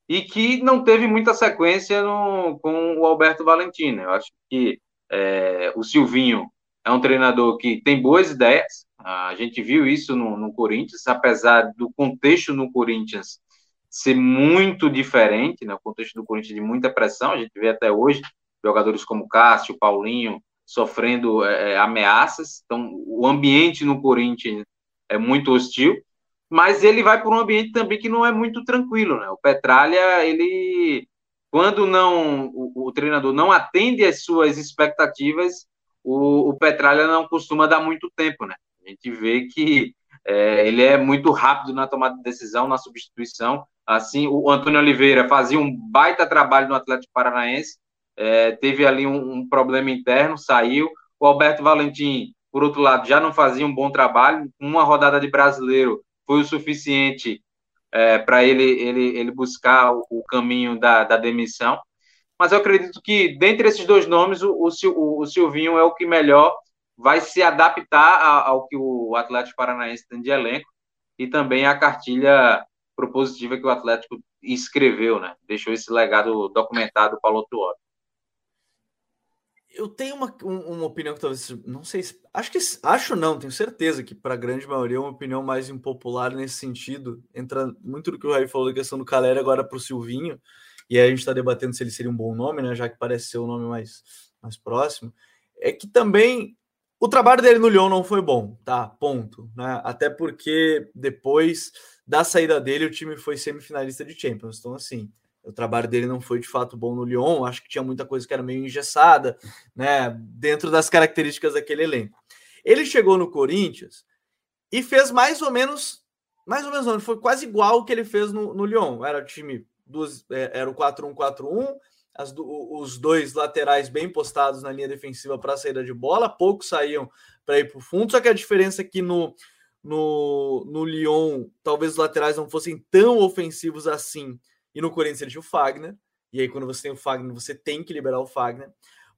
e que não teve muita sequência no, com o Alberto Valentina. Eu acho que é, o Silvinho é um treinador que tem boas ideias, a gente viu isso no, no Corinthians, apesar do contexto no Corinthians ser muito diferente, né? o contexto do Corinthians de muita pressão, a gente vê até hoje jogadores como Cássio, Paulinho, sofrendo é, é ameaças, então o ambiente no Corinthians é muito hostil, mas ele vai para um ambiente também que não é muito tranquilo, né? O Petralha, ele quando não o, o treinador não atende às suas expectativas, o, o, Petralha não costuma dar muito tempo, né? A gente vê que é, ele é muito rápido na tomada de decisão, na substituição. Assim, o Antônio Oliveira fazia um baita trabalho no Atlético Paranaense, é, teve ali um, um, problema interno, saiu. O Alberto Valentim, por outro lado, já não fazia um bom trabalho. Uma rodada de brasileiro foi o suficiente é, para ele, ele, ele buscar o, o caminho da, da, demissão. Mas eu acredito que, dentre esses dois nomes, o, o, o Silvinho é o que melhor vai se adaptar ao que o Atlético Paranaense tem de elenco e também a cartilha propositiva que o Atlético escreveu, né? Deixou esse legado documentado para outro hora eu tenho uma, uma opinião que talvez não sei se acho que acho não tenho certeza que para a grande maioria é uma opinião mais impopular nesse sentido entra muito do que o Raí falou da questão do Caleri agora para o Silvinho e aí a gente está debatendo se ele seria um bom nome né já que parece ser o nome mais mais próximo é que também o trabalho dele no Lyon não foi bom tá ponto né até porque depois da saída dele o time foi semifinalista de Champions então assim o trabalho dele não foi de fato bom no Lyon, acho que tinha muita coisa que era meio engessada, né, dentro das características daquele elenco. Ele chegou no Corinthians e fez mais ou menos, mais ou menos não, foi quase igual o que ele fez no, no Lyon. Era o time, duas, é, era o 4-1-4-1, as, os dois laterais bem postados na linha defensiva para a saída de bola, poucos saíam para ir para o fundo, só que a diferença é que no, no, no Lyon, talvez os laterais não fossem tão ofensivos assim, e no Corinthians ele tinha o Fagner. E aí, quando você tem o Fagner, você tem que liberar o Fagner.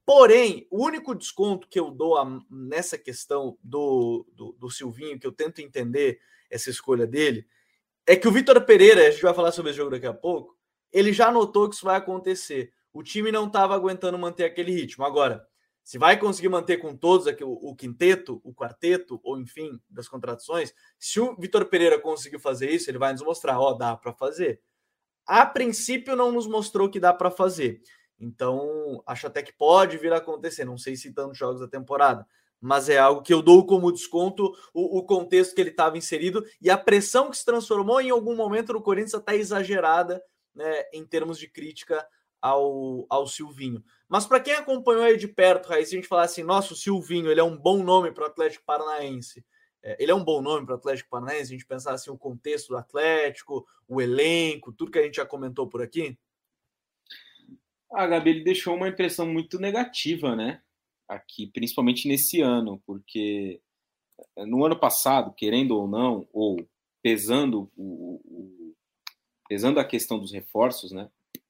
Porém, o único desconto que eu dou a, nessa questão do, do, do, Silvinho, que eu tento entender essa escolha dele, é que o Vitor Pereira, a gente vai falar sobre esse jogo daqui a pouco, ele já notou que isso vai acontecer. O time não estava aguentando manter aquele ritmo. Agora, se vai conseguir manter com todos aqui o, o quinteto, o quarteto, ou enfim, das contratações, se o Vitor Pereira conseguir fazer isso, ele vai nos mostrar, ó, dá para fazer a princípio não nos mostrou que dá para fazer. Então, acho até que pode vir a acontecer. Não sei se tantos jogos da temporada, mas é algo que eu dou como desconto o, o contexto que ele estava inserido e a pressão que se transformou em algum momento no Corinthians até exagerada né, em termos de crítica ao, ao Silvinho. Mas para quem acompanhou aí de perto, Raíssa, se a gente falar assim, nossa, o Silvinho ele é um bom nome para o Atlético Paranaense. É, ele é um bom nome para o Atlético Paranaense, a gente pensar assim, o contexto do Atlético, o elenco, tudo que a gente já comentou por aqui? Ah, Gabi, ele deixou uma impressão muito negativa, né? Aqui, principalmente nesse ano, porque eh, no ano passado, querendo ou não, ou pesando o, o, pesando a questão dos reforços, né?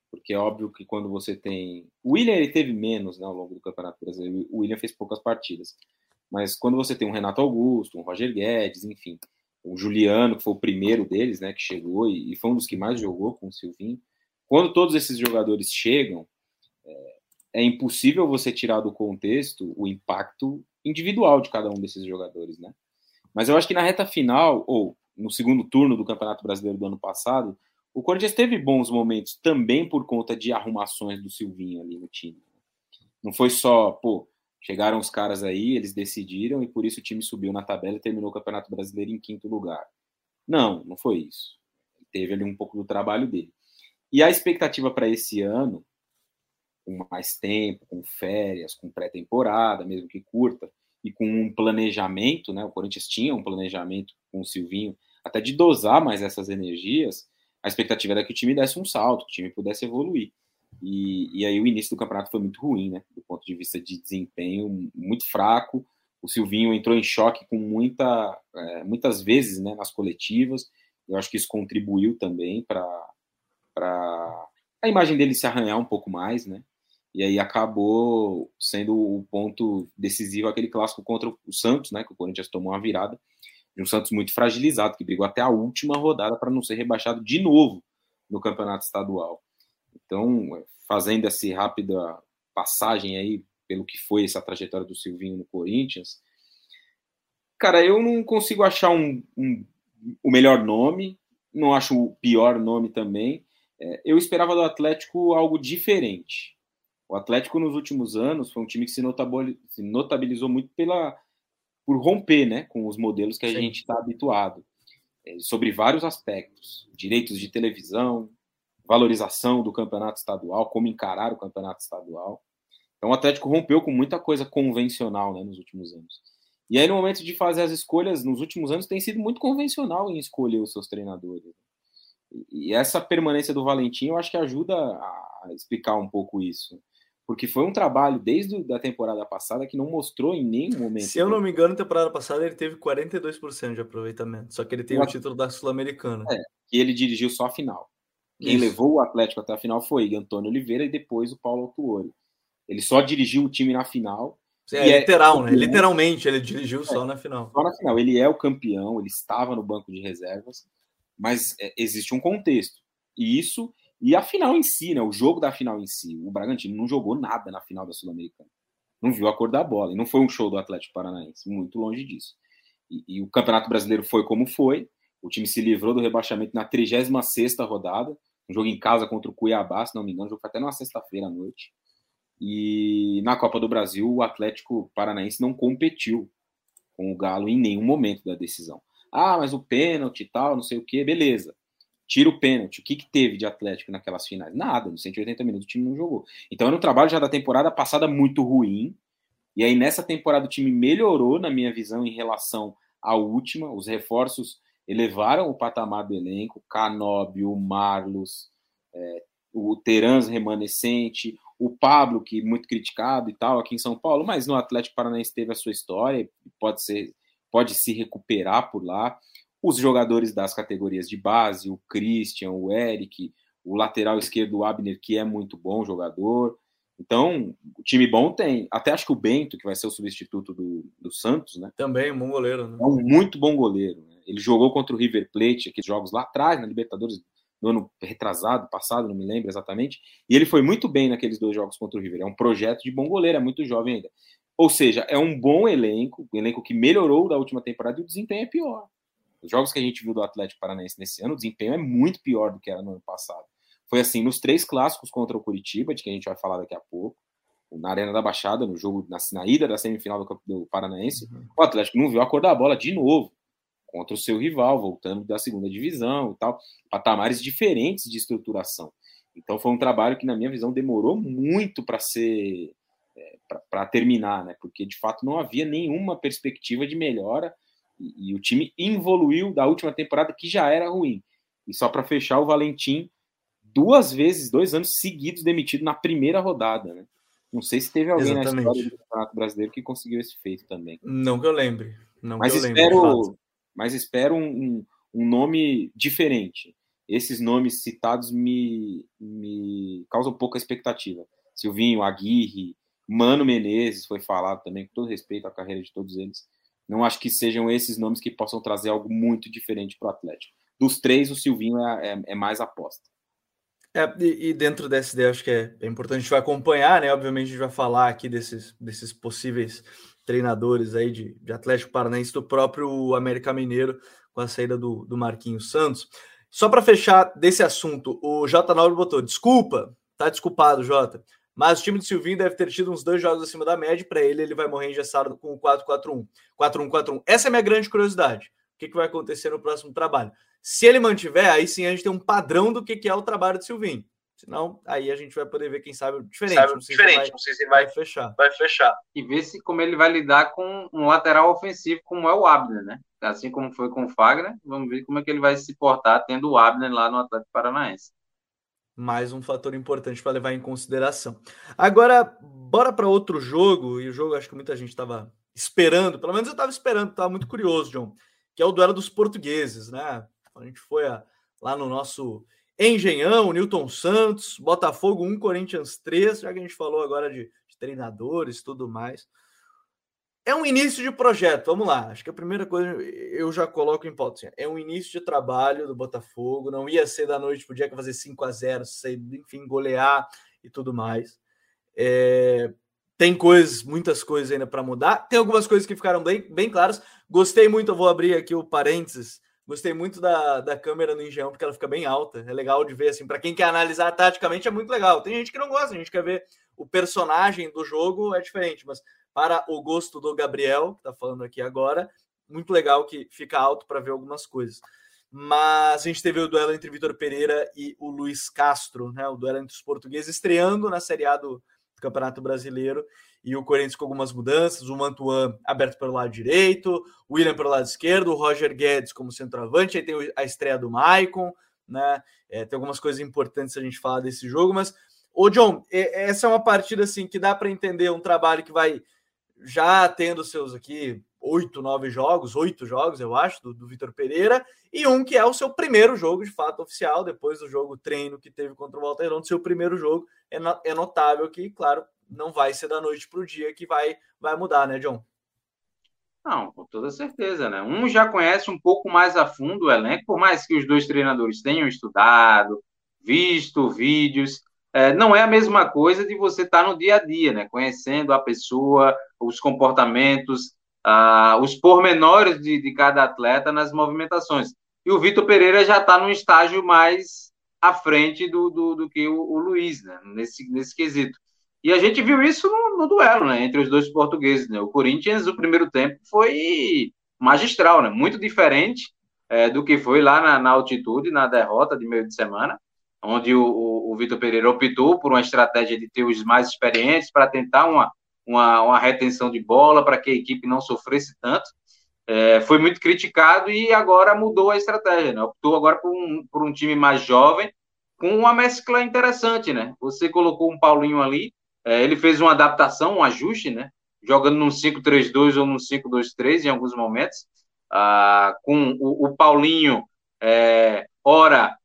Porque é óbvio que quando você tem. O William ele teve menos né, ao longo do Campeonato Brasileiro. O William fez poucas partidas. Mas quando você tem um Renato Augusto, um Roger Guedes, enfim, o Juliano, que foi o primeiro deles, né, que chegou e, e foi um dos que mais jogou com o Silvinho. Quando todos esses jogadores chegam, é, é, impossível você tirar do contexto o impacto individual de cada um desses jogadores, né? Mas eu acho que na reta final, ou no segundo turno do Campeonato Brasileiro do ano passado, o Corinthians teve bons momentos também por conta de arrumações do Silvinho ali no time. Não foi só, pô, Chegaram os caras aí, eles decidiram e por isso o time subiu na tabela e terminou o Campeonato Brasileiro em quinto lugar. Não, não foi isso. Teve ali um pouco do trabalho dele. E a expectativa para esse ano, com mais tempo, com férias, com pré-temporada, mesmo que curta, e com um planejamento, né? O Corinthians tinha um planejamento com o Silvinho, até de dosar mais essas energias. A expectativa era que o time desse um salto, que o time pudesse evoluir. E, e aí o início do campeonato foi muito ruim, né? Do ponto de vista de desempenho, muito fraco. O Silvinho entrou em choque com muita, é, muitas vezes né, nas coletivas. Eu acho que isso contribuiu também para a imagem dele se arranhar um pouco mais, né? E aí acabou sendo o ponto decisivo aquele clássico contra o Santos, né? Que o Corinthians tomou uma virada. de um Santos muito fragilizado, que brigou até a última rodada para não ser rebaixado de novo no campeonato estadual. Então, fazendo essa rápida passagem aí pelo que foi essa trajetória do Silvinho no Corinthians, cara, eu não consigo achar um, um o melhor nome, não acho o pior nome também. É, eu esperava do Atlético algo diferente. O Atlético nos últimos anos foi um time que se notabilizou muito pela por romper, né, com os modelos que a Sim. gente está habituado, é, sobre vários aspectos, direitos de televisão, valorização do campeonato estadual, como encarar o campeonato estadual. Então o Atlético rompeu com muita coisa convencional, né, nos últimos anos. E aí no momento de fazer as escolhas, nos últimos anos tem sido muito convencional em escolher os seus treinadores. E essa permanência do Valentim, eu acho que ajuda a explicar um pouco isso porque foi um trabalho desde a temporada passada que não mostrou em nenhum momento. Se eu não me engano, na temporada passada ele teve 42% de aproveitamento, só que ele tem o, o título da Sul-Americana. É, e ele dirigiu só a final. Quem Isso. levou o Atlético até a final foi Antônio Oliveira e depois o Paulo Autuori. Ele só dirigiu o time na final. É, é literal, né? Literalmente, ele dirigiu é, só na final. Só na final. Ele é o campeão, ele estava no banco de reservas, mas é, existe um contexto. E isso e a final em si, né? O jogo da final em si. O Bragantino não jogou nada na final da Sul-Americana. Não viu a cor da bola. E não foi um show do Atlético Paranaense. Muito longe disso. E, e o Campeonato Brasileiro foi como foi. O time se livrou do rebaixamento na 36 rodada. Um jogo em casa contra o Cuiabá, se não me engano. O jogo foi até numa sexta-feira à noite. E na Copa do Brasil, o Atlético Paranaense não competiu com o Galo em nenhum momento da decisão. Ah, mas o pênalti e tal, não sei o que, beleza tira o pênalti. O que, que teve de Atlético naquelas finais? Nada, nos 180 minutos o time não jogou. Então era um trabalho já da temporada passada muito ruim. E aí nessa temporada o time melhorou, na minha visão, em relação à última. Os reforços elevaram o patamar do elenco. Canóbio, Marlos, é, o Terans remanescente, o Pablo, que muito criticado e tal aqui em São Paulo, mas no Atlético Paranaense teve a sua história, pode ser, pode se recuperar por lá os jogadores das categorias de base, o Christian, o Eric, o lateral esquerdo, o Abner, que é muito bom jogador. Então, o time bom tem. Até acho que o Bento, que vai ser o substituto do, do Santos, né? Também um bom goleiro, né? É um muito bom goleiro. Ele jogou contra o River Plate, aqueles jogos lá atrás, na Libertadores, no ano retrasado, passado, não me lembro exatamente. E ele foi muito bem naqueles dois jogos contra o River. É um projeto de bom goleiro, é muito jovem ainda. Ou seja, é um bom elenco, um elenco que melhorou da última temporada e o desempenho é pior. Os jogos que a gente viu do Atlético Paranaense nesse ano, o desempenho é muito pior do que era no ano passado. Foi assim nos três clássicos contra o Curitiba, de que a gente vai falar daqui a pouco, na Arena da Baixada, no jogo, na, na ida da semifinal do, do Paranaense, uhum. o Atlético não viu a cor da bola de novo contra o seu rival, voltando da segunda divisão e tal, patamares diferentes de estruturação. Então foi um trabalho que, na minha visão, demorou muito para ser é, para terminar, né? Porque de fato não havia nenhuma perspectiva de melhora e, o time evoluiu da última temporada que já era ruim. E só para fechar, o Valentim, duas vezes, dois anos seguidos demitido na primeira rodada, né? Não sei se teve alguém Exatamente. na história do Campeonato Brasileiro que conseguiu esse feito também. Não que eu lembre. Não mas, eu espero, mas espero um, um, nome diferente. Esses nomes citados me, me causam pouca expectativa. Silvinho, Aguirre, Mano Menezes foi falado também, com todo respeito à carreira de todos eles. Não acho que sejam esses nomes que possam trazer algo muito diferente para o Atlético. Dos três, o Silvinho é, é, é mais aposta. É, e, e, dentro dessa ideia, acho que é, é, importante, a gente vai acompanhar, né? Obviamente, a gente vai falar aqui desses, desses possíveis treinadores aí de, de Atlético Paranaense, do próprio América Mineiro, com a saída do, do Marquinhos Santos. Só para fechar desse assunto, o J. Nauro botou: desculpa, tá desculpado, Jota. Mas o time do Silvinho deve ter tido uns dois jogos acima da média. Para ele, ele vai morrer engessado com o 4-4-1. 4-1-4-1. Essa é a minha grande curiosidade. O que, que vai acontecer no próximo trabalho? Se ele mantiver, aí sim a gente tem um padrão do que, que é o trabalho do Silvinho. Senão, aí a gente vai poder ver, quem sabe, diferente. Sabe, não sei diferente, se vai, não sei se vai, vai, fechar. Vai fechar. E ver se como ele vai lidar com um lateral ofensivo, como é o Abner, né? Assim como foi com o Fagner, vamos ver como é que ele vai se portar tendo o Abner lá no Atlético Paranaense mais um fator importante para levar em consideração. Agora, bora para outro jogo, e o jogo acho que muita gente estava esperando, pelo menos eu estava esperando, estava muito curioso, John, que é o duelo dos portugueses, né? A gente foi a, lá no nosso Engenhão, Newton Santos, Botafogo 1, Corinthians 3, já que a gente falou agora de, de treinadores tudo mais. é um início de projeto, vamos lá. Acho que a primeira coisa eu já coloco em pauta. Assim, é um início de trabalho do Botafogo. Não ia ser da noite para o dia que fazer 5 a 0 enfim, golear e tudo mais. É, tem coisas, muitas coisas ainda para mudar. Tem algumas coisas que ficaram bem, bem claras. Gostei muito, eu vou abrir aqui o parênteses. Gostei muito da, da câmera no Engenhão, porque ela fica bem alta. É legal de ver, assim, para quem quer analisar taticamente é muito legal. Tem gente que não gosta, a gente quer ver o personagem do jogo, é diferente, mas para o gosto do Gabriel, que está falando aqui agora. Muito legal que fica alto para ver algumas coisas. Mas a gente teve o duelo entre Vitor Pereira e o Luiz Castro, né? O duelo entre os portugueses estreando na Série A do Campeonato Brasileiro. E o Corinthians com algumas mudanças, o Mantuan aberto pelo lado direito, o William pelo lado esquerdo, o Roger Guedes como centroavante, aí tem a estreia do Maicon, né? É, tem algumas coisas importantes a gente falar desse jogo, mas, ô John, essa é uma partida assim que dá para entender um trabalho que vai já tendo seus aqui oito, nove jogos, oito jogos, eu acho, do, do Vitor Pereira, e um que é o seu primeiro jogo de fato oficial, depois do jogo treino que teve contra o Walter Redondo, seu primeiro jogo. É, é notável que, claro, não vai ser da noite para o dia que vai, vai mudar, né, John? Não, com toda certeza, né? Um já conhece um pouco mais a fundo o elenco, por mais que os dois treinadores tenham estudado, visto vídeos, é, não é a mesma coisa de você estar tá no dia a dia, né? Conhecendo a pessoa, os comportamentos, ah, os pormenores de, de cada atleta nas movimentações. E o Vitor Pereira já está num estágio mais à frente do, do, do que o, o, Luiz, né? Nesse, nesse quesito. E a gente viu isso no, no, duelo, né? Entre os dois portugueses, né? O Corinthians, o primeiro tempo, foi magistral, né? Muito diferente é, do que foi lá na, na altitude, na derrota de meio de semana onde o, o, o Vitor Pereira optou por uma estratégia de ter os mais experientes para tentar uma, uma, uma, retenção de bola, para que a equipe não sofresse tanto. É, foi muito criticado e agora mudou a estratégia, né? optou agora por um, por um time mais jovem, com uma mescla interessante. Né? Você colocou um Paulinho ali, é, ele fez uma adaptação, um ajuste, né? jogando num 5-3-2 ou num 5-2-3 em alguns momentos, ah, com o, o Paulinho, é, ora,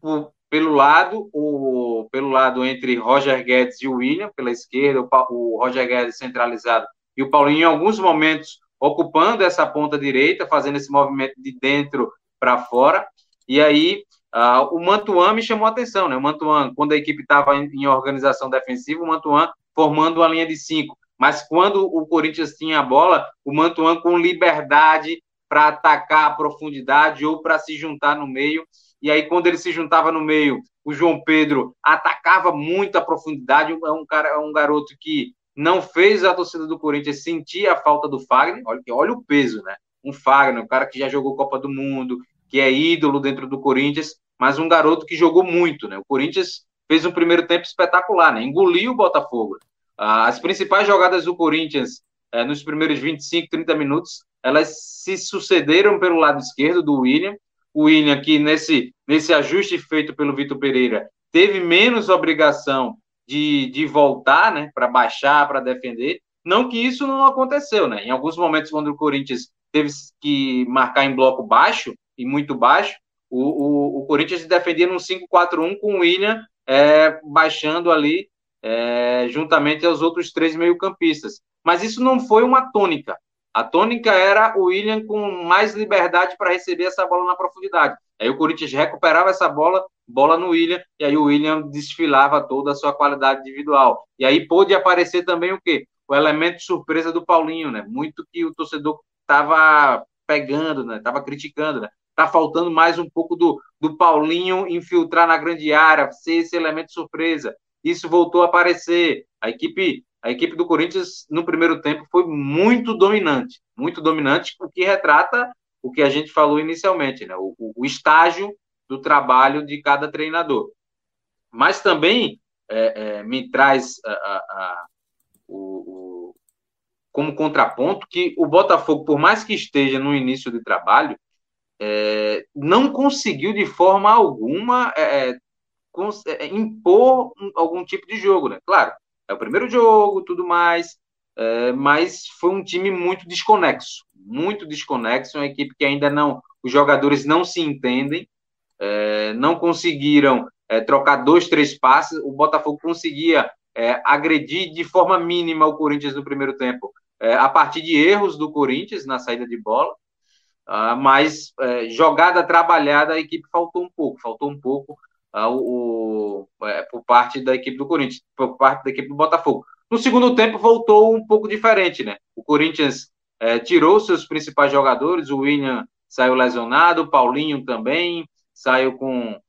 por, pelo lado, o, pelo lado entre Roger Guedes e o William, pela esquerda, o, o Roger Guedes centralizado e o Paulinho, em alguns momentos, ocupando essa ponta direita, fazendo esse movimento de dentro para fora. E aí, uh, o Mantuan me chamou a atenção, né? O Mantuan, quando a equipe estava em, em, organização defensiva, o Mantuan formando uma linha de cinco. Mas quando o Corinthians tinha a bola, o Mantuan com liberdade para atacar a profundidade ou para se juntar no meio e aí, quando ele se juntava no meio, o João Pedro atacava muito a profundidade. É um cara, é um garoto que não fez a torcida do Corinthians sentir a falta do Fagner. Olha, olha o peso, né? Um Fagner, um cara que já jogou Copa do Mundo, que é ídolo dentro do Corinthians, mas um garoto que jogou muito, né? O Corinthians fez um primeiro tempo espetacular, né? Engoliu o Botafogo. As principais jogadas do Corinthians eh, nos primeiros 25, 30 minutos, elas se sucederam pelo lado esquerdo do William, o William, que nesse, nesse ajuste feito pelo Vitor Pereira, teve menos obrigação de, de voltar né, para baixar, para defender. Não que isso não aconteceu, né? Em alguns momentos, quando o Corinthians teve que marcar em bloco baixo, e muito baixo, o, o, o Corinthians defendia num 5-4-1 com o William é, baixando ali é, juntamente aos outros três meio-campistas. Mas isso não foi uma tônica. A tônica era o William com mais liberdade para receber essa bola na profundidade. Aí o Corinthians recuperava essa bola, bola no William, e aí o William desfilava toda a sua qualidade individual. E aí pôde aparecer também o quê? O elemento surpresa do Paulinho, né? Muito que o torcedor estava pegando, né? Estava criticando, né? Tá faltando mais um pouco do, do Paulinho infiltrar na grande área, ser esse elemento surpresa. Isso voltou a aparecer. A equipe a equipe do Corinthians no primeiro tempo foi muito dominante, muito dominante, o que retrata o que a gente falou inicialmente, né? o, o, o estágio do trabalho de cada treinador. Mas também é, é, me traz a, a, a, o, como contraponto que o Botafogo, por mais que esteja no início de trabalho, é, não conseguiu de forma alguma é, é, impor algum tipo de jogo, né? Claro, é o primeiro jogo, tudo mais, é, mas foi um time muito desconexo, muito desconexo, uma equipe que ainda não, os jogadores não se entendem, é, não conseguiram é, trocar dois, três passes, o Botafogo conseguia é, agredir de forma mínima o Corinthians no primeiro tempo, é, a partir de erros do Corinthians na saída de bola, uh, mas é, jogada trabalhada a equipe faltou um pouco, faltou um pouco uh, o, é, por parte da equipe do Corinthians, por parte da equipe do Botafogo. No segundo tempo voltou um pouco diferente, né? O Corinthians é, tirou seus principais jogadores, o William saiu lesionado, o Paulinho também saiu com,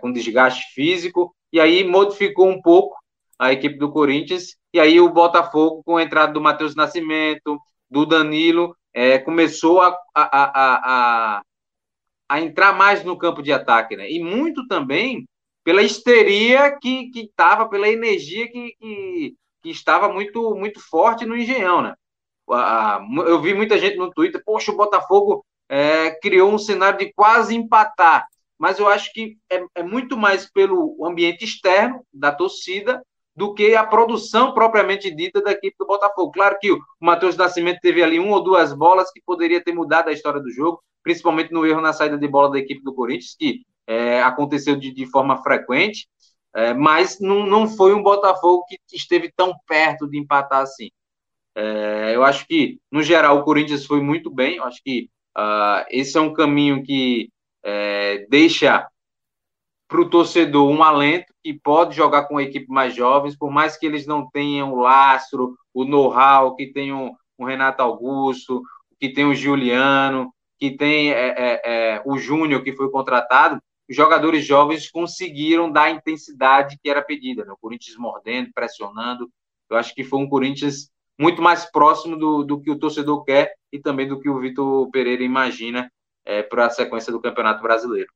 com desgaste físico, e aí modificou um pouco a equipe do Corinthians, e aí o Botafogo, com a entrada do Matheus Nascimento, do Danilo, é, começou a, a, a, a, entrar mais no campo de ataque, né? E muito também pela histeria que estava, pela energia que, que, que, estava muito, muito forte no Engenhão, né? Eu vi muita gente no Twitter, poxa, o Botafogo é, criou um cenário de quase empatar, mas eu acho que é, é muito mais pelo ambiente externo da torcida do que a produção propriamente dita da equipe do Botafogo. Claro que o Matheus Nascimento teve ali uma ou duas bolas que poderia ter mudado a história do jogo, principalmente no erro na saída de bola da equipe do Corinthians, que é, aconteceu de, de, forma frequente, é, mas não, não foi um Botafogo que esteve tão perto de empatar assim. É, eu acho que, no geral, o Corinthians foi muito bem, eu acho que uh, esse é um caminho que é, deixa para o torcedor um alento que pode jogar com equipe mais jovens, por mais que eles não tenham o lastro, o know-how, que tenham o Renato Augusto, que tem o Juliano, que tem é, é, é, o Júnior, que foi contratado, os jogadores jovens conseguiram dar a intensidade que era pedida. Né? O Corinthians mordendo, pressionando. Eu acho que foi um Corinthians muito mais próximo do, do que o torcedor quer e também do que o Vitor Pereira imagina é, para a sequência do Campeonato Brasileiro.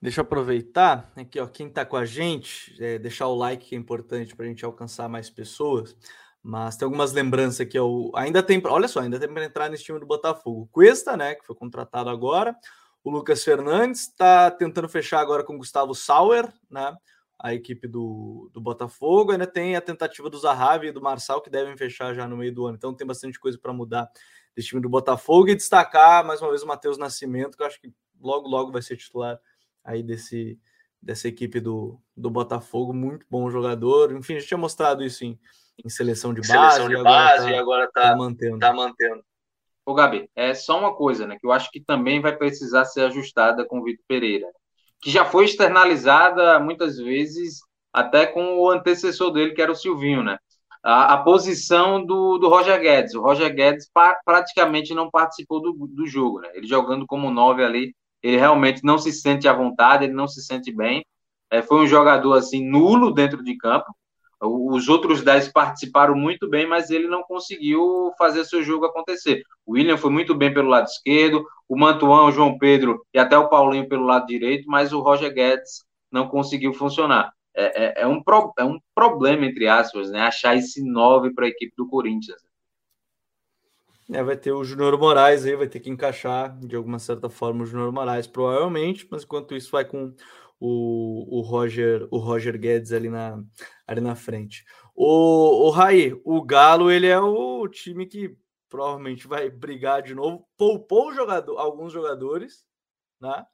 Deixa eu aproveitar aqui, ó, quem está com a gente, é, deixar o like que é importante para a gente alcançar mais pessoas. Mas tem algumas lembranças aqui, ó, ainda tem, olha só, ainda tem para entrar nesse time do Botafogo. Cuesta, né, que foi contratado agora. O Lucas Fernandes está tentando fechar agora com o Gustavo Sauer, né? A equipe do, do Botafogo. Ainda tem a tentativa do Zahavi e do Marçal, que devem fechar já no meio do ano. Então tem bastante coisa para mudar desse time do Botafogo. E destacar mais uma vez o Matheus Nascimento, que eu acho que logo, logo vai ser titular aí desse, dessa equipe do, do Botafogo, muito bom jogador. Enfim, a gente tinha mostrado isso em, em seleção de base. Seleção de base e agora está tá mantendo. Tá mantendo. Ô, Gabi, é só uma coisa, né? Que eu acho que também vai precisar ser ajustada com o Vitor Pereira, que já foi externalizada muitas vezes até com o antecessor dele, que era o Silvinho, né? A, a posição do, do Roger Guedes. O Roger Guedes pa, praticamente não participou do, do jogo, né? Ele jogando como nove ali ele realmente não se sente à vontade, ele não se sente bem. É, foi um jogador assim nulo dentro de campo. Os outros dez participaram muito bem, mas ele não conseguiu fazer seu jogo acontecer. O William foi muito bem pelo lado esquerdo, o Mantuan, o João Pedro e até o Paulinho pelo lado direito, mas o Roger Guedes não conseguiu funcionar. É, é, é um, pro, é um problema, entre aspas, né? achar esse nove para a equipe do Corinthians. É, vai ter o Júnior Moraes aí, vai ter que encaixar de alguma certa forma o Júnior Moraes, provavelmente, mas enquanto isso vai com o, o Roger o Roger Guedes ali na, ali na frente. O, o Raí, o Galo, ele é o time que provavelmente vai brigar de novo, poupou jogador, alguns jogadores, né?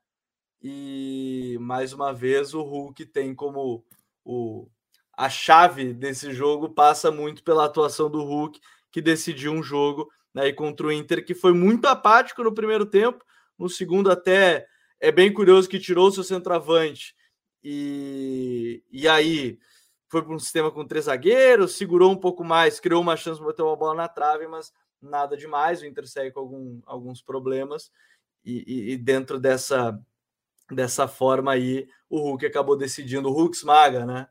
E mais uma vez o Hulk tem como o, a chave desse jogo passa muito pela atuação do Hulk, que decidiu um jogo né, e contra o Inter, que foi muito apático no primeiro tempo, no segundo até é bem curioso que tirou o seu centroavante e, e aí foi para um sistema com três zagueiros, segurou um pouco mais, criou uma chance para botar uma bola na trave, mas nada demais, o Inter segue com algum, alguns problemas e, e, e, dentro dessa dessa forma aí o Hulk acabou decidindo, o Hulk esmaga, né?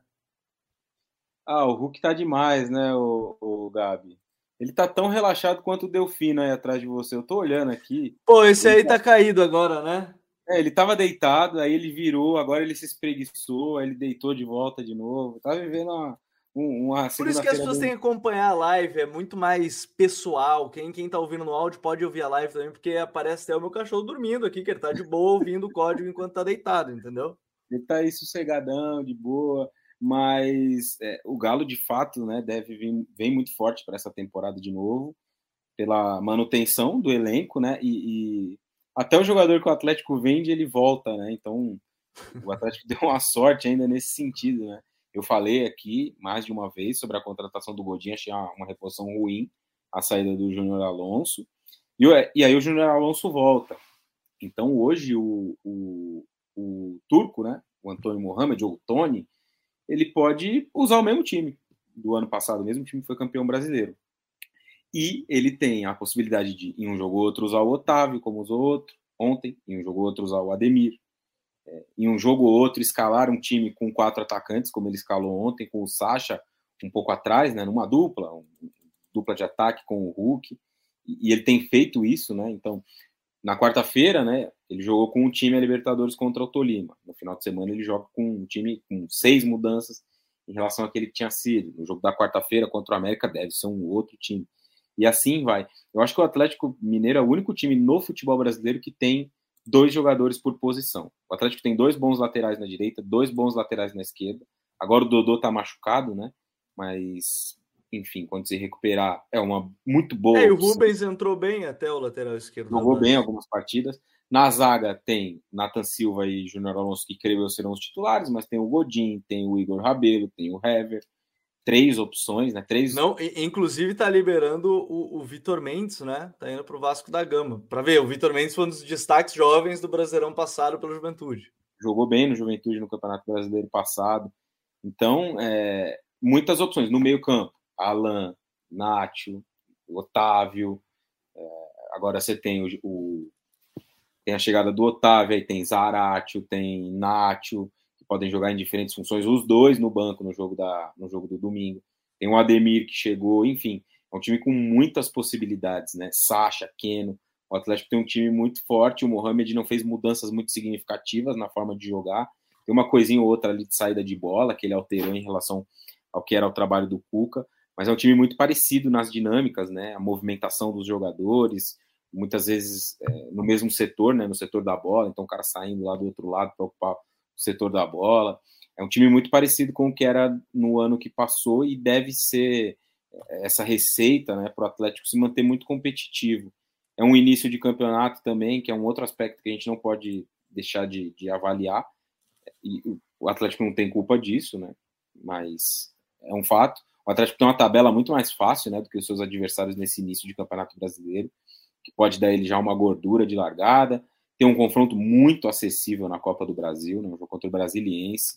Ah, o Hulk tá demais, né, o, o Gabi? Ele tá tão relaxado quanto o Delfino aí atrás de você. Eu tô olhando aqui. Pô, esse aí tá... tá caído agora, né? É, ele tava deitado, aí ele virou, agora ele se espreguiçou, aí ele deitou de volta de novo. Tá vivendo uma, uma Por isso que as pessoas têm que acompanhar a live, é muito mais pessoal. Quem, quem tá ouvindo no áudio pode ouvir a live também, porque aparece até o meu cachorro dormindo aqui, que ele tá de boa ouvindo o código enquanto tá deitado, entendeu? Ele tá aí sossegadão, de boa mas é, o Galo de fato né, deve vir vem muito forte para essa temporada de novo pela manutenção do elenco, né? E, e, até o jogador que o Atlético vende ele volta, né? Então o Atlético deu uma sorte ainda nesse sentido, né? Eu falei aqui mais de uma vez sobre a contratação do Godinho, achei uma, uma reposição ruim, a saída do Júnior Alonso, e, e, aí o Júnior Alonso volta. Então hoje o, o, o turco, né, o Antônio Mohamed, ou o Tony, ele pode usar o mesmo time do ano passado, o mesmo time que foi campeão brasileiro. E ele tem a possibilidade de, em um jogo ou outro, usar o Otávio, como usou outro ontem, em um jogo ou outro, usar o Ademir. É, em um jogo ou outro, escalar um time com quatro atacantes, como ele escalou ontem, com o Sacha um pouco atrás, né, numa dupla, um, dupla de ataque com o Hulk. E, e ele tem feito isso, né? Então, na quarta-feira, né, ele jogou com um time a Libertadores contra o Tolima. No final de semana, ele joga com um time com seis mudanças em relação àquele que tinha sido. No jogo da quarta-feira contra o América, deve ser um outro time. E assim vai. Eu acho que o Atlético Mineiro é o único time no futebol brasileiro que tem dois jogadores por posição. O Atlético tem dois bons laterais na direita, dois bons laterais na esquerda. Agora o Dodô tá machucado, né? Mas enfim, quando se recuperar, é uma muito boa. É, o Rubens entrou bem até o lateral esquerdo. Jogou bem algumas partidas. Na zaga tem Nathan Silva e Júnior Alonso, que creio eu serão os titulares, mas tem o Godin, tem o Igor Rabelo, tem o Hever. Três opções, né? Três. Não, inclusive tá liberando o, o Vitor Mendes, né? Tá indo pro Vasco da Gama. Para ver, o Vitor Mendes foi um dos destaques jovens do Brasileirão passado pela Juventude. Jogou bem no Juventude no Campeonato Brasileiro passado. Então, é, muitas opções no meio-campo Alan, Nátio, Otávio. É, agora você tem o, o, tem a chegada do Otávio, aí tem Zaratio, tem Nátio, que podem jogar em diferentes funções, os dois no banco no jogo, da, no jogo do domingo. Tem o Ademir que chegou, enfim, é um time com muitas possibilidades, né? Sacha, Keno. O Atlético tem um time muito forte, o Mohamed não fez mudanças muito significativas na forma de jogar. Tem uma coisinha ou outra ali de saída de bola que ele alterou em relação ao que era o trabalho do Cuca, mas é um time muito parecido nas dinâmicas, né? A movimentação dos jogadores, muitas vezes é, no mesmo setor, né? No setor da bola, então o cara saindo lá do outro lado para ocupar o setor da bola. É um time muito parecido com o que era no ano que passou e deve ser é, essa receita, né? Para o Atlético se manter muito competitivo. É um início de campeonato também, que é um outro aspecto que a gente não pode deixar de, de avaliar. E o Atlético não tem culpa disso, né? Mas é um fato. O Atlético tem uma tabela muito mais fácil né, do que os seus adversários nesse início de campeonato brasileiro, que pode dar ele já uma gordura de largada. Tem um confronto muito acessível na Copa do Brasil, né, um jogo contra o Brasiliense.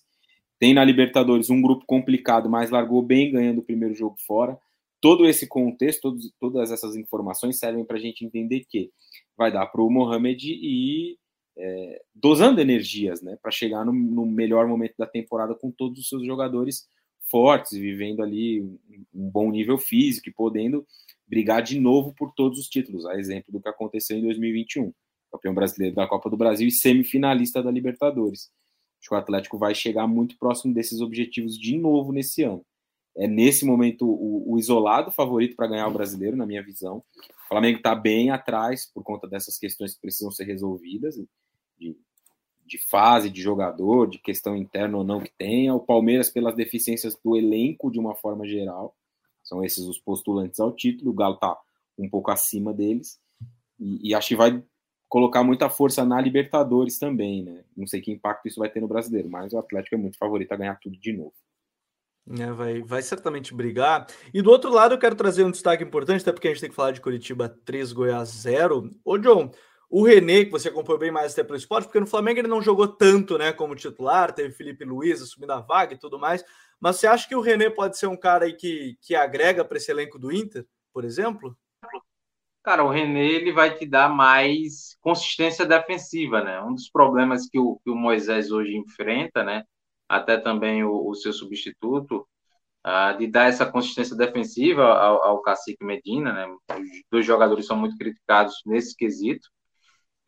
Tem na Libertadores um grupo complicado, mas largou bem ganhando o primeiro jogo fora. Todo esse contexto, todos, todas essas informações servem para a gente entender que vai dar para o Mohamed ir é, dosando energias né, para chegar no, no melhor momento da temporada com todos os seus jogadores fortes, vivendo ali um bom nível físico e podendo brigar de novo por todos os títulos, a exemplo do que aconteceu em 2021. Campeão brasileiro da Copa do Brasil e semifinalista da Libertadores. Acho que o Atlético vai chegar muito próximo desses objetivos de novo nesse ano. É nesse momento o, o isolado favorito para ganhar o brasileiro, na minha visão. O Flamengo está bem atrás por conta dessas questões que precisam ser resolvidas, de de fase, de jogador, de questão interna ou não que tenha, o Palmeiras pelas deficiências do elenco de uma forma geral, são esses os postulantes ao título, o Galo está um pouco acima deles, e, e, acho que vai colocar muita força na Libertadores também, né? Não sei que impacto isso vai ter no brasileiro, mas o Atlético é muito favorito a ganhar tudo de novo. É, vai, vai certamente brigar. E do outro lado, eu quero trazer um destaque importante, até porque a gente tem que falar de Curitiba 3, Goiás 0. Ô, John, o René, que você acompanhou bem mais até pelo esporte, porque no Flamengo ele não jogou tanto né, como titular, teve Felipe Luiz assumindo a vaga e tudo mais. Mas você acha que o René pode ser um cara aí que, que agrega para esse elenco do Inter, por exemplo? Cara, o René ele vai te dar mais consistência defensiva, né? Um dos problemas que o, que o Moisés hoje enfrenta, né? Até também o, o seu substituto, uh, de dar essa consistência defensiva ao, ao Cacique Medina, né? Os dois jogadores são muito criticados nesse quesito.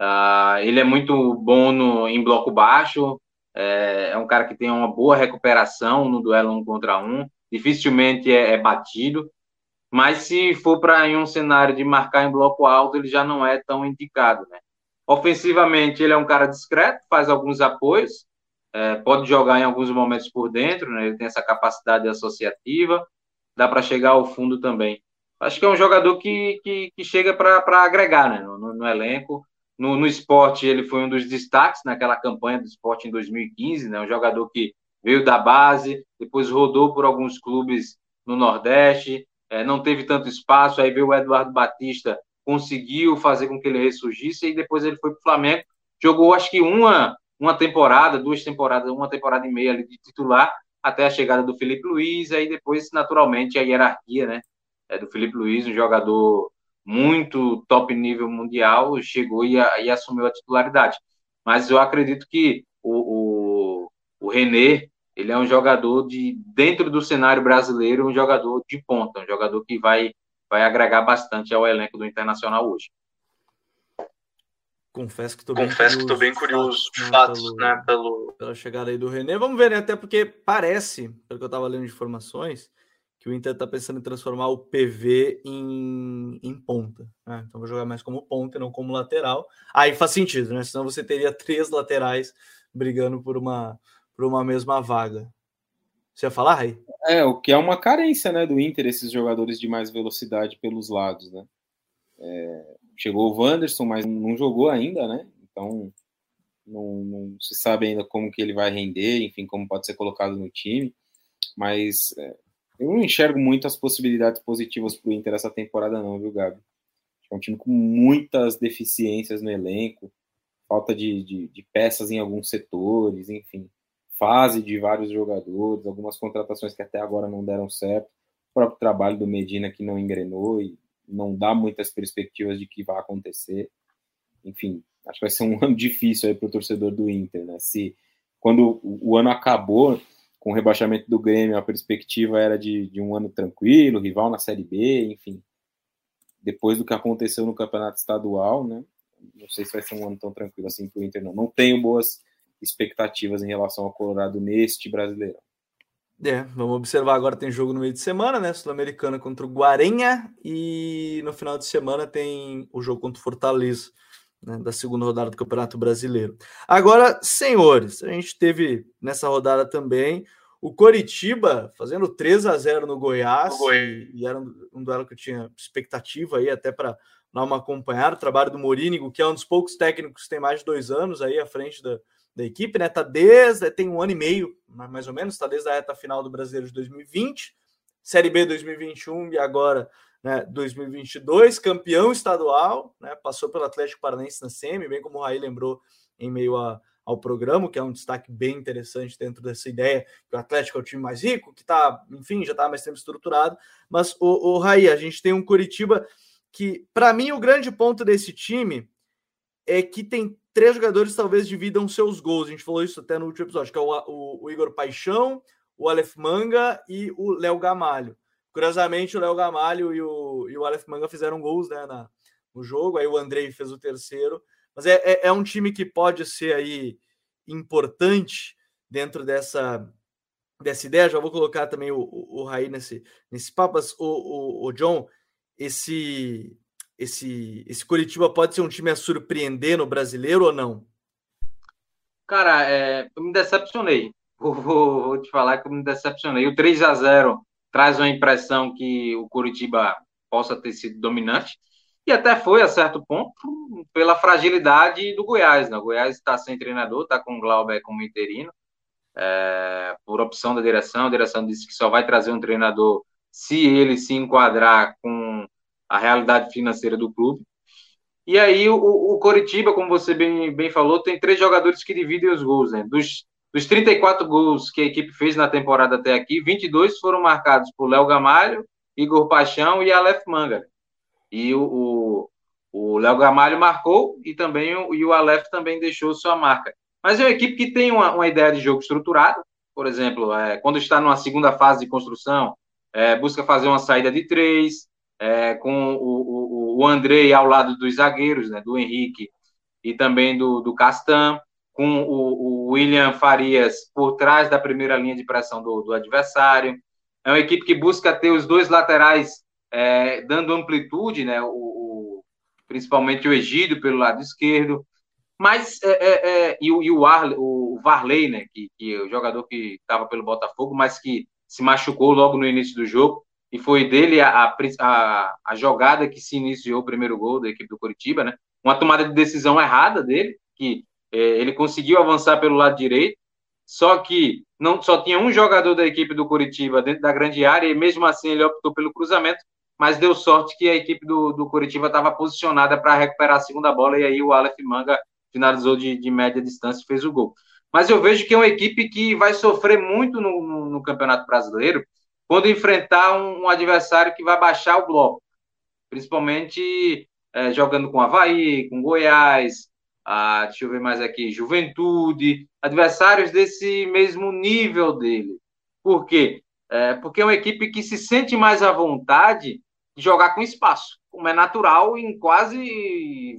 Uh, ele é muito bom no, em bloco baixo, é, é, um cara que tem uma boa recuperação no duelo um contra um, dificilmente é, é batido, mas se for para em um cenário de marcar em bloco alto, ele já não é tão indicado. Né? Ofensivamente, ele é um cara discreto, faz alguns apoios, é, pode jogar em alguns momentos por dentro, né? ele tem essa capacidade associativa, dá para chegar ao fundo também. Acho que é um jogador que, que, que chega para agregar né? no, no, no elenco no, no esporte, ele foi um dos destaques naquela campanha do esporte em 2015, né? Um jogador que veio da base, depois rodou por alguns clubes no Nordeste, é, não teve tanto espaço, aí veio o Eduardo Batista, conseguiu fazer com que ele ressurgisse, e depois ele foi para o Flamengo, jogou acho que uma, uma temporada, duas temporadas, uma temporada e meia ali de titular, até a chegada do Felipe Luiz, aí depois, naturalmente, a hierarquia, né, é do Felipe Luiz, um jogador muito top nível mundial, chegou e, e assumiu a titularidade. Mas eu acredito que o, o, o René, ele é um jogador de, dentro do cenário brasileiro, um jogador de ponta, um jogador que vai, vai agregar bastante ao elenco do Internacional hoje. Confesso que estou bem Confesso curioso, que bem curioso fatos, fatos pelo, né, pelo... pela chegada aí do René. Vamos ver, né? Até porque parece, pelo que eu estava lendo de informações, que o Inter está pensando em transformar o PV em, em ponta. Né? Então vou jogar mais como ponta e não como lateral. Aí faz sentido, né? Senão você teria três laterais brigando por uma, por uma mesma vaga. Você ia falar, aí? É, o que é uma carência né, do Inter, esses jogadores de mais velocidade pelos lados, né? É, chegou o Wanderson, mas não jogou ainda, né? Então não, não, se sabe ainda como que ele vai render, enfim, como pode ser colocado no time. Mas é, eu não enxergo muito as possibilidades positivas para o Inter essa temporada, não, viu, Gabi? É um time com muitas deficiências no elenco, falta de, de, de, peças em alguns setores, enfim, fase de vários jogadores, algumas contratações que até agora não deram certo, o próprio trabalho do Medina que não engrenou e não dá muitas perspectivas de que vai acontecer. Enfim, acho que vai ser um ano difícil aí para o torcedor do Inter, né? Se quando o ano acabou, com o rebaixamento do Grêmio, a perspectiva era de, de um ano tranquilo, rival na Série B, enfim. Depois do que aconteceu no Campeonato Estadual, né? Não sei se vai ser um ano tão tranquilo assim para o Inter, não. Não tenho boas expectativas em relação ao Colorado neste brasileiro. É, vamos observar agora tem jogo no meio de semana, né? Sul-Americana contra o Guarenha e no final de semana tem o jogo contra o Fortaleza, né, da segunda rodada do Campeonato Brasileiro. Agora, senhores, a gente teve nessa rodada também o Coritiba fazendo 3 a 0 no Goiás, e, e, era um, um, duelo que eu tinha expectativa aí até para dar uma acompanhada. O trabalho do Morínigo, que é um dos poucos técnicos que tem mais de dois anos aí à frente da, da equipe, né? Tá desde tem um ano e meio, mais ou menos, tá desde a reta final do Brasileiro de 2020, Série B 2021 e agora né, 2022, campeão estadual, né, passou pelo Atlético Paranaense na SEMI, bem como o Raí lembrou em meio a, ao programa, que é um destaque bem interessante dentro dessa ideia, que o Atlético é o time mais rico, que está, enfim, já está mais tempo estruturado. Mas, o, o Raí, a gente tem um Curitiba que, para mim, o grande ponto desse time é que tem três jogadores talvez dividam seus gols. A gente falou isso até no último episódio, que é o, o, o Igor Paixão, o Aleph Manga e o Léo Gamalho. Curiosamente, o Léo Gamalho e o, e o Aleph Manga fizeram gols né, na, no jogo, aí o Andrei fez o terceiro. Mas é, é, é, um time que pode ser aí importante dentro dessa, dessa ideia. Já vou colocar também o, o, o Raí nesse, nesse papo. Mas, o, o, o John, esse, esse, esse Curitiba pode ser um time a surpreender no brasileiro ou não? Cara, é, eu me decepcionei. Vou, vou, vou, te falar que eu me decepcionei. O 3 a 0 traz uma impressão que o Curitiba possa ter sido dominante, e até foi a certo ponto pela fragilidade do Goiás. Né? O Goiás está sem treinador, está com o Glauber como interino, é, por opção da direção. A direção disse que só vai trazer um treinador se ele se enquadrar com a realidade financeira do clube. E aí o, o Coritiba, como você bem, bem falou, tem três jogadores que dividem os gols. Né? Dos dos 34 gols que a equipe fez na temporada até aqui, 22 foram marcados por Léo Gamalho, Igor Paixão e Aleph Manga. E o, o Léo Gamalho marcou e também o, e o Aleph também deixou sua marca. Mas é uma equipe que tem uma, uma ideia de jogo estruturada. Por exemplo, é, quando está numa segunda fase de construção, é, busca fazer uma saída de três, é, com o, o, o Andrei ao lado dos zagueiros, né, do Henrique e também do, do Castan com o, o, William Farias por trás da primeira linha de pressão do, do adversário. É uma equipe que busca ter os dois laterais é, dando amplitude, né? O, o, principalmente o Egídio pelo lado esquerdo. Mas é, é, é e, o, e o, o Varley, né? Que, que é o jogador que estava pelo Botafogo, mas que se machucou logo no início do jogo. E foi dele a, a, a jogada que se iniciou o primeiro gol da equipe do Curitiba, né? Uma tomada de decisão errada dele, que ele conseguiu avançar pelo lado direito só que não só tinha um jogador da equipe do Curitiba dentro da grande área, e mesmo assim ele optou pelo cruzamento, mas deu sorte que a equipe do, do Curitiba estava posicionada para recuperar a segunda bola, e aí o Aleph Manga finalizou de, de média distância e fez o gol. Mas eu vejo que é uma equipe que vai sofrer muito no, no, no Campeonato Brasileiro quando enfrentar um, um, adversário que vai baixar o bloco, principalmente é, jogando com Havaí, com Goiás, ah, deixa eu ver mais aqui, Juventude, adversários desse mesmo nível dele. Por quê? É, porque é uma equipe que se sente mais à vontade de jogar com espaço, como é natural em quase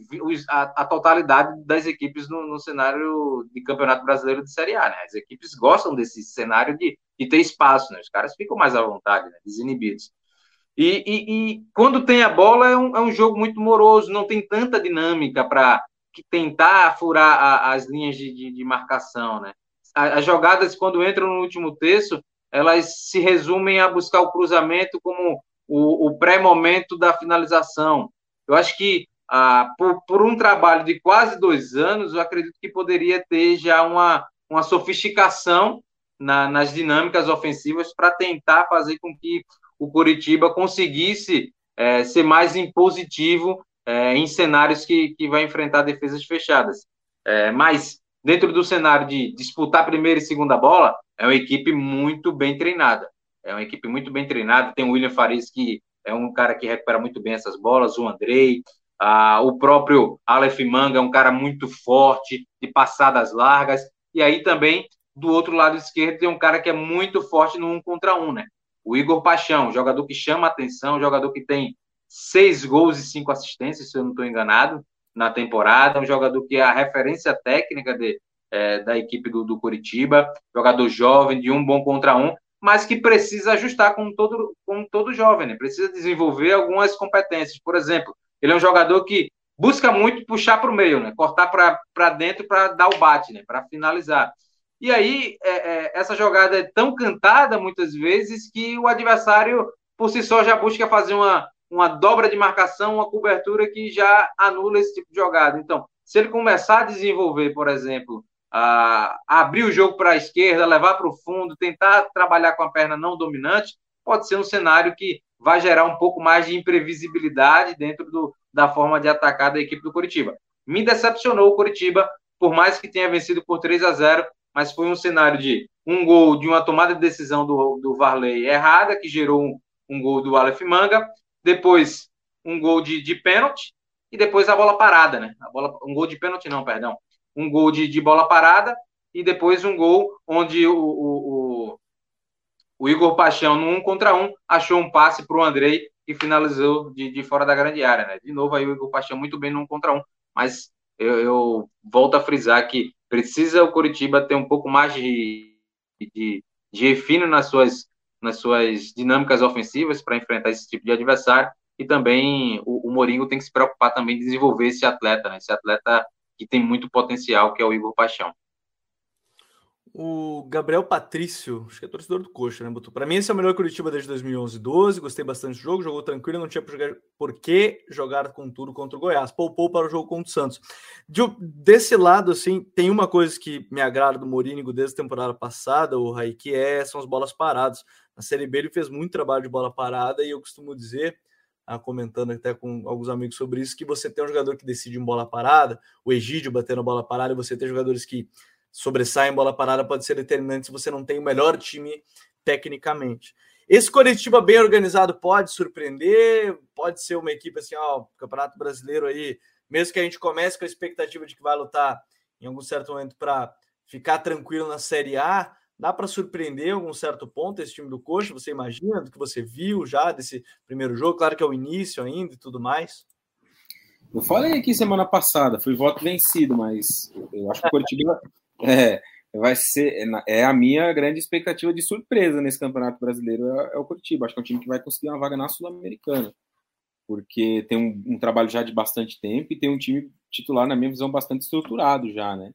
a, a totalidade das equipes no, no, cenário de Campeonato Brasileiro de Série A. Né? As equipes gostam desse cenário de, de ter espaço, né? os caras ficam mais à vontade, né? desinibidos. E, e, e, quando tem a bola é um, é um jogo muito moroso, não tem tanta dinâmica para tentar furar a, as linhas de, de, de marcação. Né? As jogadas, quando entram no último terço, elas se resumem a buscar o cruzamento como o, o pré-momento da finalização. Eu acho que ah, por, por, um trabalho de quase dois anos, eu acredito que poderia ter já uma, uma sofisticação na, nas dinâmicas ofensivas para tentar fazer com que o Curitiba conseguisse é, ser mais impositivo é, em cenários que, que vai enfrentar defesas fechadas. É, mas, dentro do cenário de disputar primeira e segunda bola, é uma equipe muito bem treinada. É uma equipe muito bem treinada. Tem o William Faris, que é um cara que recupera muito bem essas bolas, o Andrei, o próprio Aleph Manga é um cara muito forte, de passadas largas. E aí também, do outro lado esquerdo, tem um cara que é muito forte no um contra um, né? O Igor Paixão, jogador que chama atenção, jogador que tem seis gols e cinco assistências, se eu não estou enganado, na temporada. Um jogador que é a referência técnica de, é, da equipe do, do Curitiba, jogador jovem, de um bom contra um, mas que precisa ajustar como todo, como todo jovem, né? precisa desenvolver algumas competências. Por exemplo, ele é um jogador que busca muito puxar para o meio, né? cortar para dentro para dar o bate, né? para finalizar. E aí, é, é, essa jogada é tão cantada muitas vezes que o adversário, por si só, já busca fazer uma, uma dobra de marcação, uma cobertura que já anula esse tipo de jogada. Então, se ele começar a desenvolver, por exemplo, a abrir o jogo para a esquerda, levar para o fundo, tentar trabalhar com a perna não dominante, pode ser um cenário que vai gerar um pouco mais de imprevisibilidade dentro do, da forma de atacar da equipe do Curitiba. Me decepcionou o Curitiba, por mais que tenha vencido por 3 a 0, mas foi um cenário de um gol de uma tomada de decisão do, do Varley errada, que gerou um, um gol do Aleph Manga, depois um gol de, de pênalti, e depois a bola parada, né? A bola, um gol de pênalti, não, perdão um gol de, de bola parada e depois um gol onde o, o, o, o Igor Paixão, no um contra um, achou um passe para o Andrei e finalizou de, de fora da grande área. Né? De novo, aí o Igor Paixão muito bem no um contra um, mas eu, eu volto a frisar que precisa o Curitiba ter um pouco mais de, de, de refino nas suas, nas suas dinâmicas ofensivas para enfrentar esse tipo de adversário e também o, o Moringo tem que se preocupar também em desenvolver esse atleta, né? Esse atleta que tem muito potencial, que é o Igor Paixão. O Gabriel Patrício, acho que é torcedor do Coxa, né, Butu? Para mim, esse é o melhor Curitiba desde 2011 12. Gostei bastante do jogo, jogou tranquilo, não tinha por que jogar com tudo contra o Goiás. Poupou para o jogo contra o Santos. De, desse lado, assim, tem uma coisa que me agrada do Morínigo desde a temporada passada, o Raí, que é, são as bolas paradas. Na Série B ele fez muito trabalho de bola parada e eu costumo dizer ah, comentando até com alguns amigos sobre isso, que você tem um jogador que decide em bola parada, o Egídio batendo a bola parada, e você tem jogadores que sobressaem em bola parada, pode ser determinante se você não tem o melhor time tecnicamente. Esse Coritiba bem organizado pode surpreender, pode ser uma equipe assim, ó, Campeonato Brasileiro aí, mesmo que a gente comece com a expectativa de que vai lutar em algum certo momento para ficar tranquilo na Série A, Dá para surpreender algum certo ponto esse time do Coxa? Você imagina do que você viu já desse primeiro jogo? Claro que é o início ainda e tudo mais. Eu falei aqui semana passada, fui voto vencido, mas eu acho que o Curitiba é, vai ser é, é a minha grande expectativa de surpresa nesse Campeonato Brasileiro é, é o Curitiba. Acho que é um time que vai conseguir uma vaga na Sul-Americana, porque tem um, um, trabalho já de bastante tempo e tem um time titular na minha visão bastante estruturado já, né?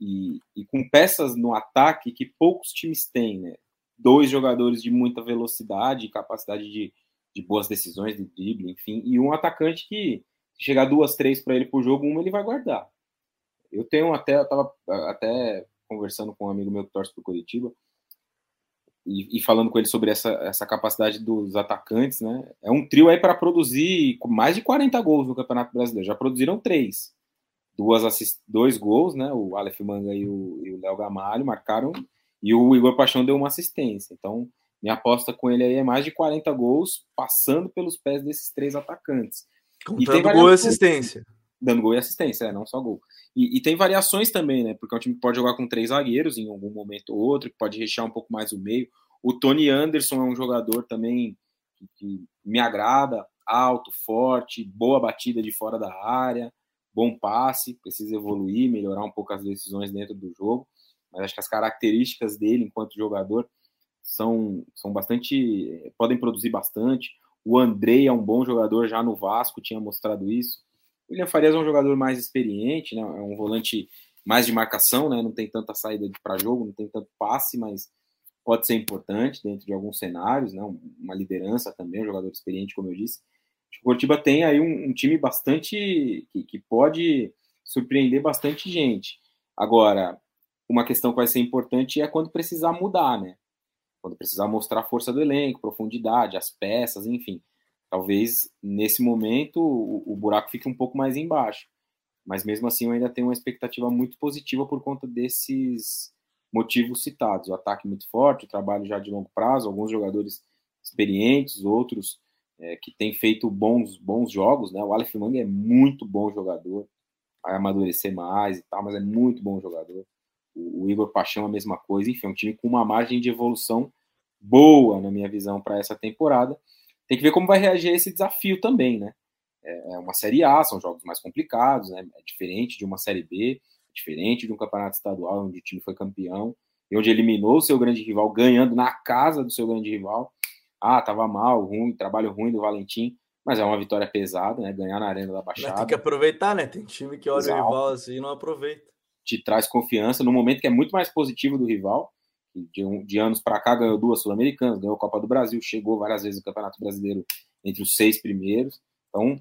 E, e, com peças no ataque que poucos times têm, né? Dois jogadores de muita velocidade, capacidade de, de boas decisões de drible, enfim, e um atacante que se chegar duas, três para ele por jogo, uma ele vai guardar. Eu tenho até, eu tava até conversando com um amigo meu que torce para o Curitiba, e, e, falando com ele sobre essa, essa capacidade dos atacantes, né? É um trio aí para produzir mais de 40 gols no Campeonato Brasileiro. Já produziram três. Duas assist, dois gols, né? O Aleph Manga e o Léo Gamalho marcaram, e o Igor Paixão deu uma assistência. Então, minha aposta com ele aí é mais de 40 gols, passando pelos pés desses três atacantes. Contando gol e assistência. Dando gol e assistência, é, não só gol. E, e, tem variações também, né? Porque é um time que pode jogar com três zagueiros em algum momento ou outro, que pode rechear um pouco mais o meio. O Tony Anderson é um jogador também que me agrada, alto, forte, boa batida de fora da área, bom passe, precisa evoluir, melhorar um pouco as decisões dentro do jogo. Mas acho que as características dele enquanto jogador são, são bastante. podem produzir bastante. O Andrei é um bom jogador já no Vasco, tinha mostrado isso. O William Farias é um jogador mais experiente, né? é um volante mais de marcação, né? não tem tanta saída para jogo, não tem tanto passe, mas pode ser importante dentro de alguns cenários, né? uma liderança também, um jogador experiente, como eu disse. O Curitiba tem aí um, um time bastante que, que, pode surpreender bastante gente. Agora, uma questão que vai ser importante é quando precisar mudar, né? Quando precisar mostrar a força do elenco, profundidade, as peças, enfim talvez nesse momento o, o, buraco fique um pouco mais embaixo. Mas mesmo assim eu ainda tenho uma expectativa muito positiva por conta desses motivos citados. O ataque muito forte, o trabalho já de longo prazo, alguns jogadores experientes, outros é, que têm feito bons, bons jogos. Né? O Aleph Manga é muito bom jogador, vai amadurecer mais e tal, mas é muito bom jogador. O, o Igor Paixão a mesma coisa. Enfim, é um time com uma margem de evolução boa, na minha visão, para essa temporada tem que ver como vai reagir a esse desafio também, né? É, é uma Série A, são jogos mais complicados, né? É diferente de uma Série B, é diferente de um campeonato estadual onde o time foi campeão e onde eliminou o seu grande rival ganhando na casa do seu grande rival. Ah, tava mal, ruim, trabalho ruim do Valentim, mas é uma vitória pesada, né? Ganhar na Arena da Baixada. Mas tem que aproveitar, né? Tem time que olha Exato. o rival assim e não aproveita. Te traz confiança no momento que é muito mais positivo do rival de, um, de anos para cá ganhou duas Sul-Americanas, ganhou a Copa do Brasil, chegou várias vezes no Campeonato Brasileiro entre os seis primeiros. Então,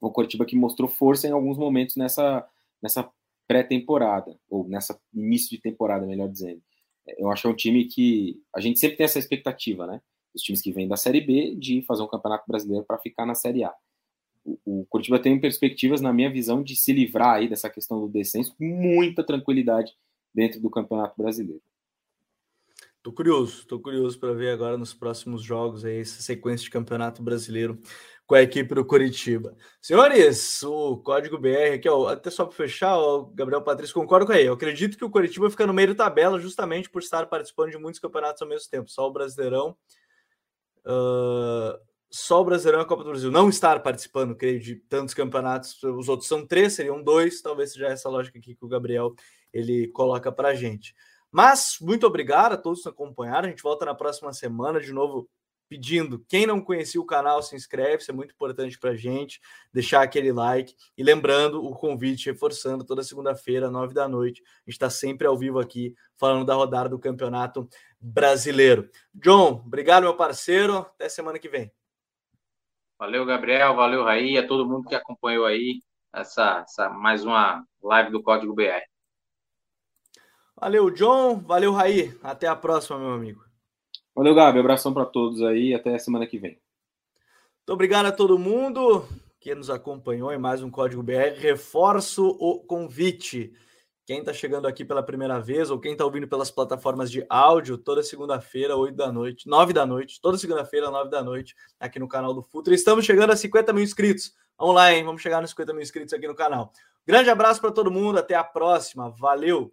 o Coritiba que mostrou força em alguns momentos nessa, nessa pré-temporada, ou nessa início de temporada, melhor dizendo. Eu acho que é um time que a gente sempre tem essa expectativa, né? Os times que vêm da Série B de fazer um Campeonato Brasileiro para ficar na Série A. O, o Curitiba tem perspectivas, na minha visão, de se livrar aí dessa questão do descenso com muita tranquilidade dentro do Campeonato Brasileiro. Tô curioso, tô curioso para ver agora nos próximos jogos aí essa sequência de campeonato brasileiro com a equipe do Curitiba. Senhores, o código BR aqui, ó, até só para fechar, o Gabriel Patrício concorda com aí. Eu acredito que o Curitiba fica no meio da tabela justamente por estar participando de muitos campeonatos ao mesmo tempo. Só o Brasileirão, uh, só o Brasileirão e a Copa do Brasil não estar participando, creio, de tantos campeonatos. Os outros são três, seriam dois. Talvez seja essa lógica aqui que o Gabriel ele coloca para gente. Mas muito obrigado a todos que acompanharam. A gente volta na próxima semana de novo pedindo. Quem não conhecia o canal, se inscreve, isso é muito importante para a gente. Deixar aquele like. E lembrando o convite, reforçando, toda segunda-feira, nove da noite. A gente está sempre ao vivo aqui, falando da rodada do Campeonato Brasileiro. John, obrigado, meu parceiro. Até semana que vem. Valeu, Gabriel. Valeu, Raí. A todo mundo que acompanhou aí essa, essa mais uma live do Código BR. Valeu, John. Valeu, Raí. Até a próxima, meu amigo. Valeu, Gabi. Abração para todos aí. Até a semana que vem. Muito obrigado a todo mundo que nos acompanhou em mais um Código BR. Reforço o convite. Quem está chegando aqui pela primeira vez ou quem está ouvindo pelas plataformas de áudio, toda segunda-feira, 8 da noite, 9 da noite, toda segunda-feira, 9 da noite, aqui no canal do Futre. Estamos chegando a 50 mil inscritos. Vamos lá, hein? Vamos chegar nos 50 mil inscritos aqui no canal. Grande abraço para todo mundo. Até a próxima. Valeu!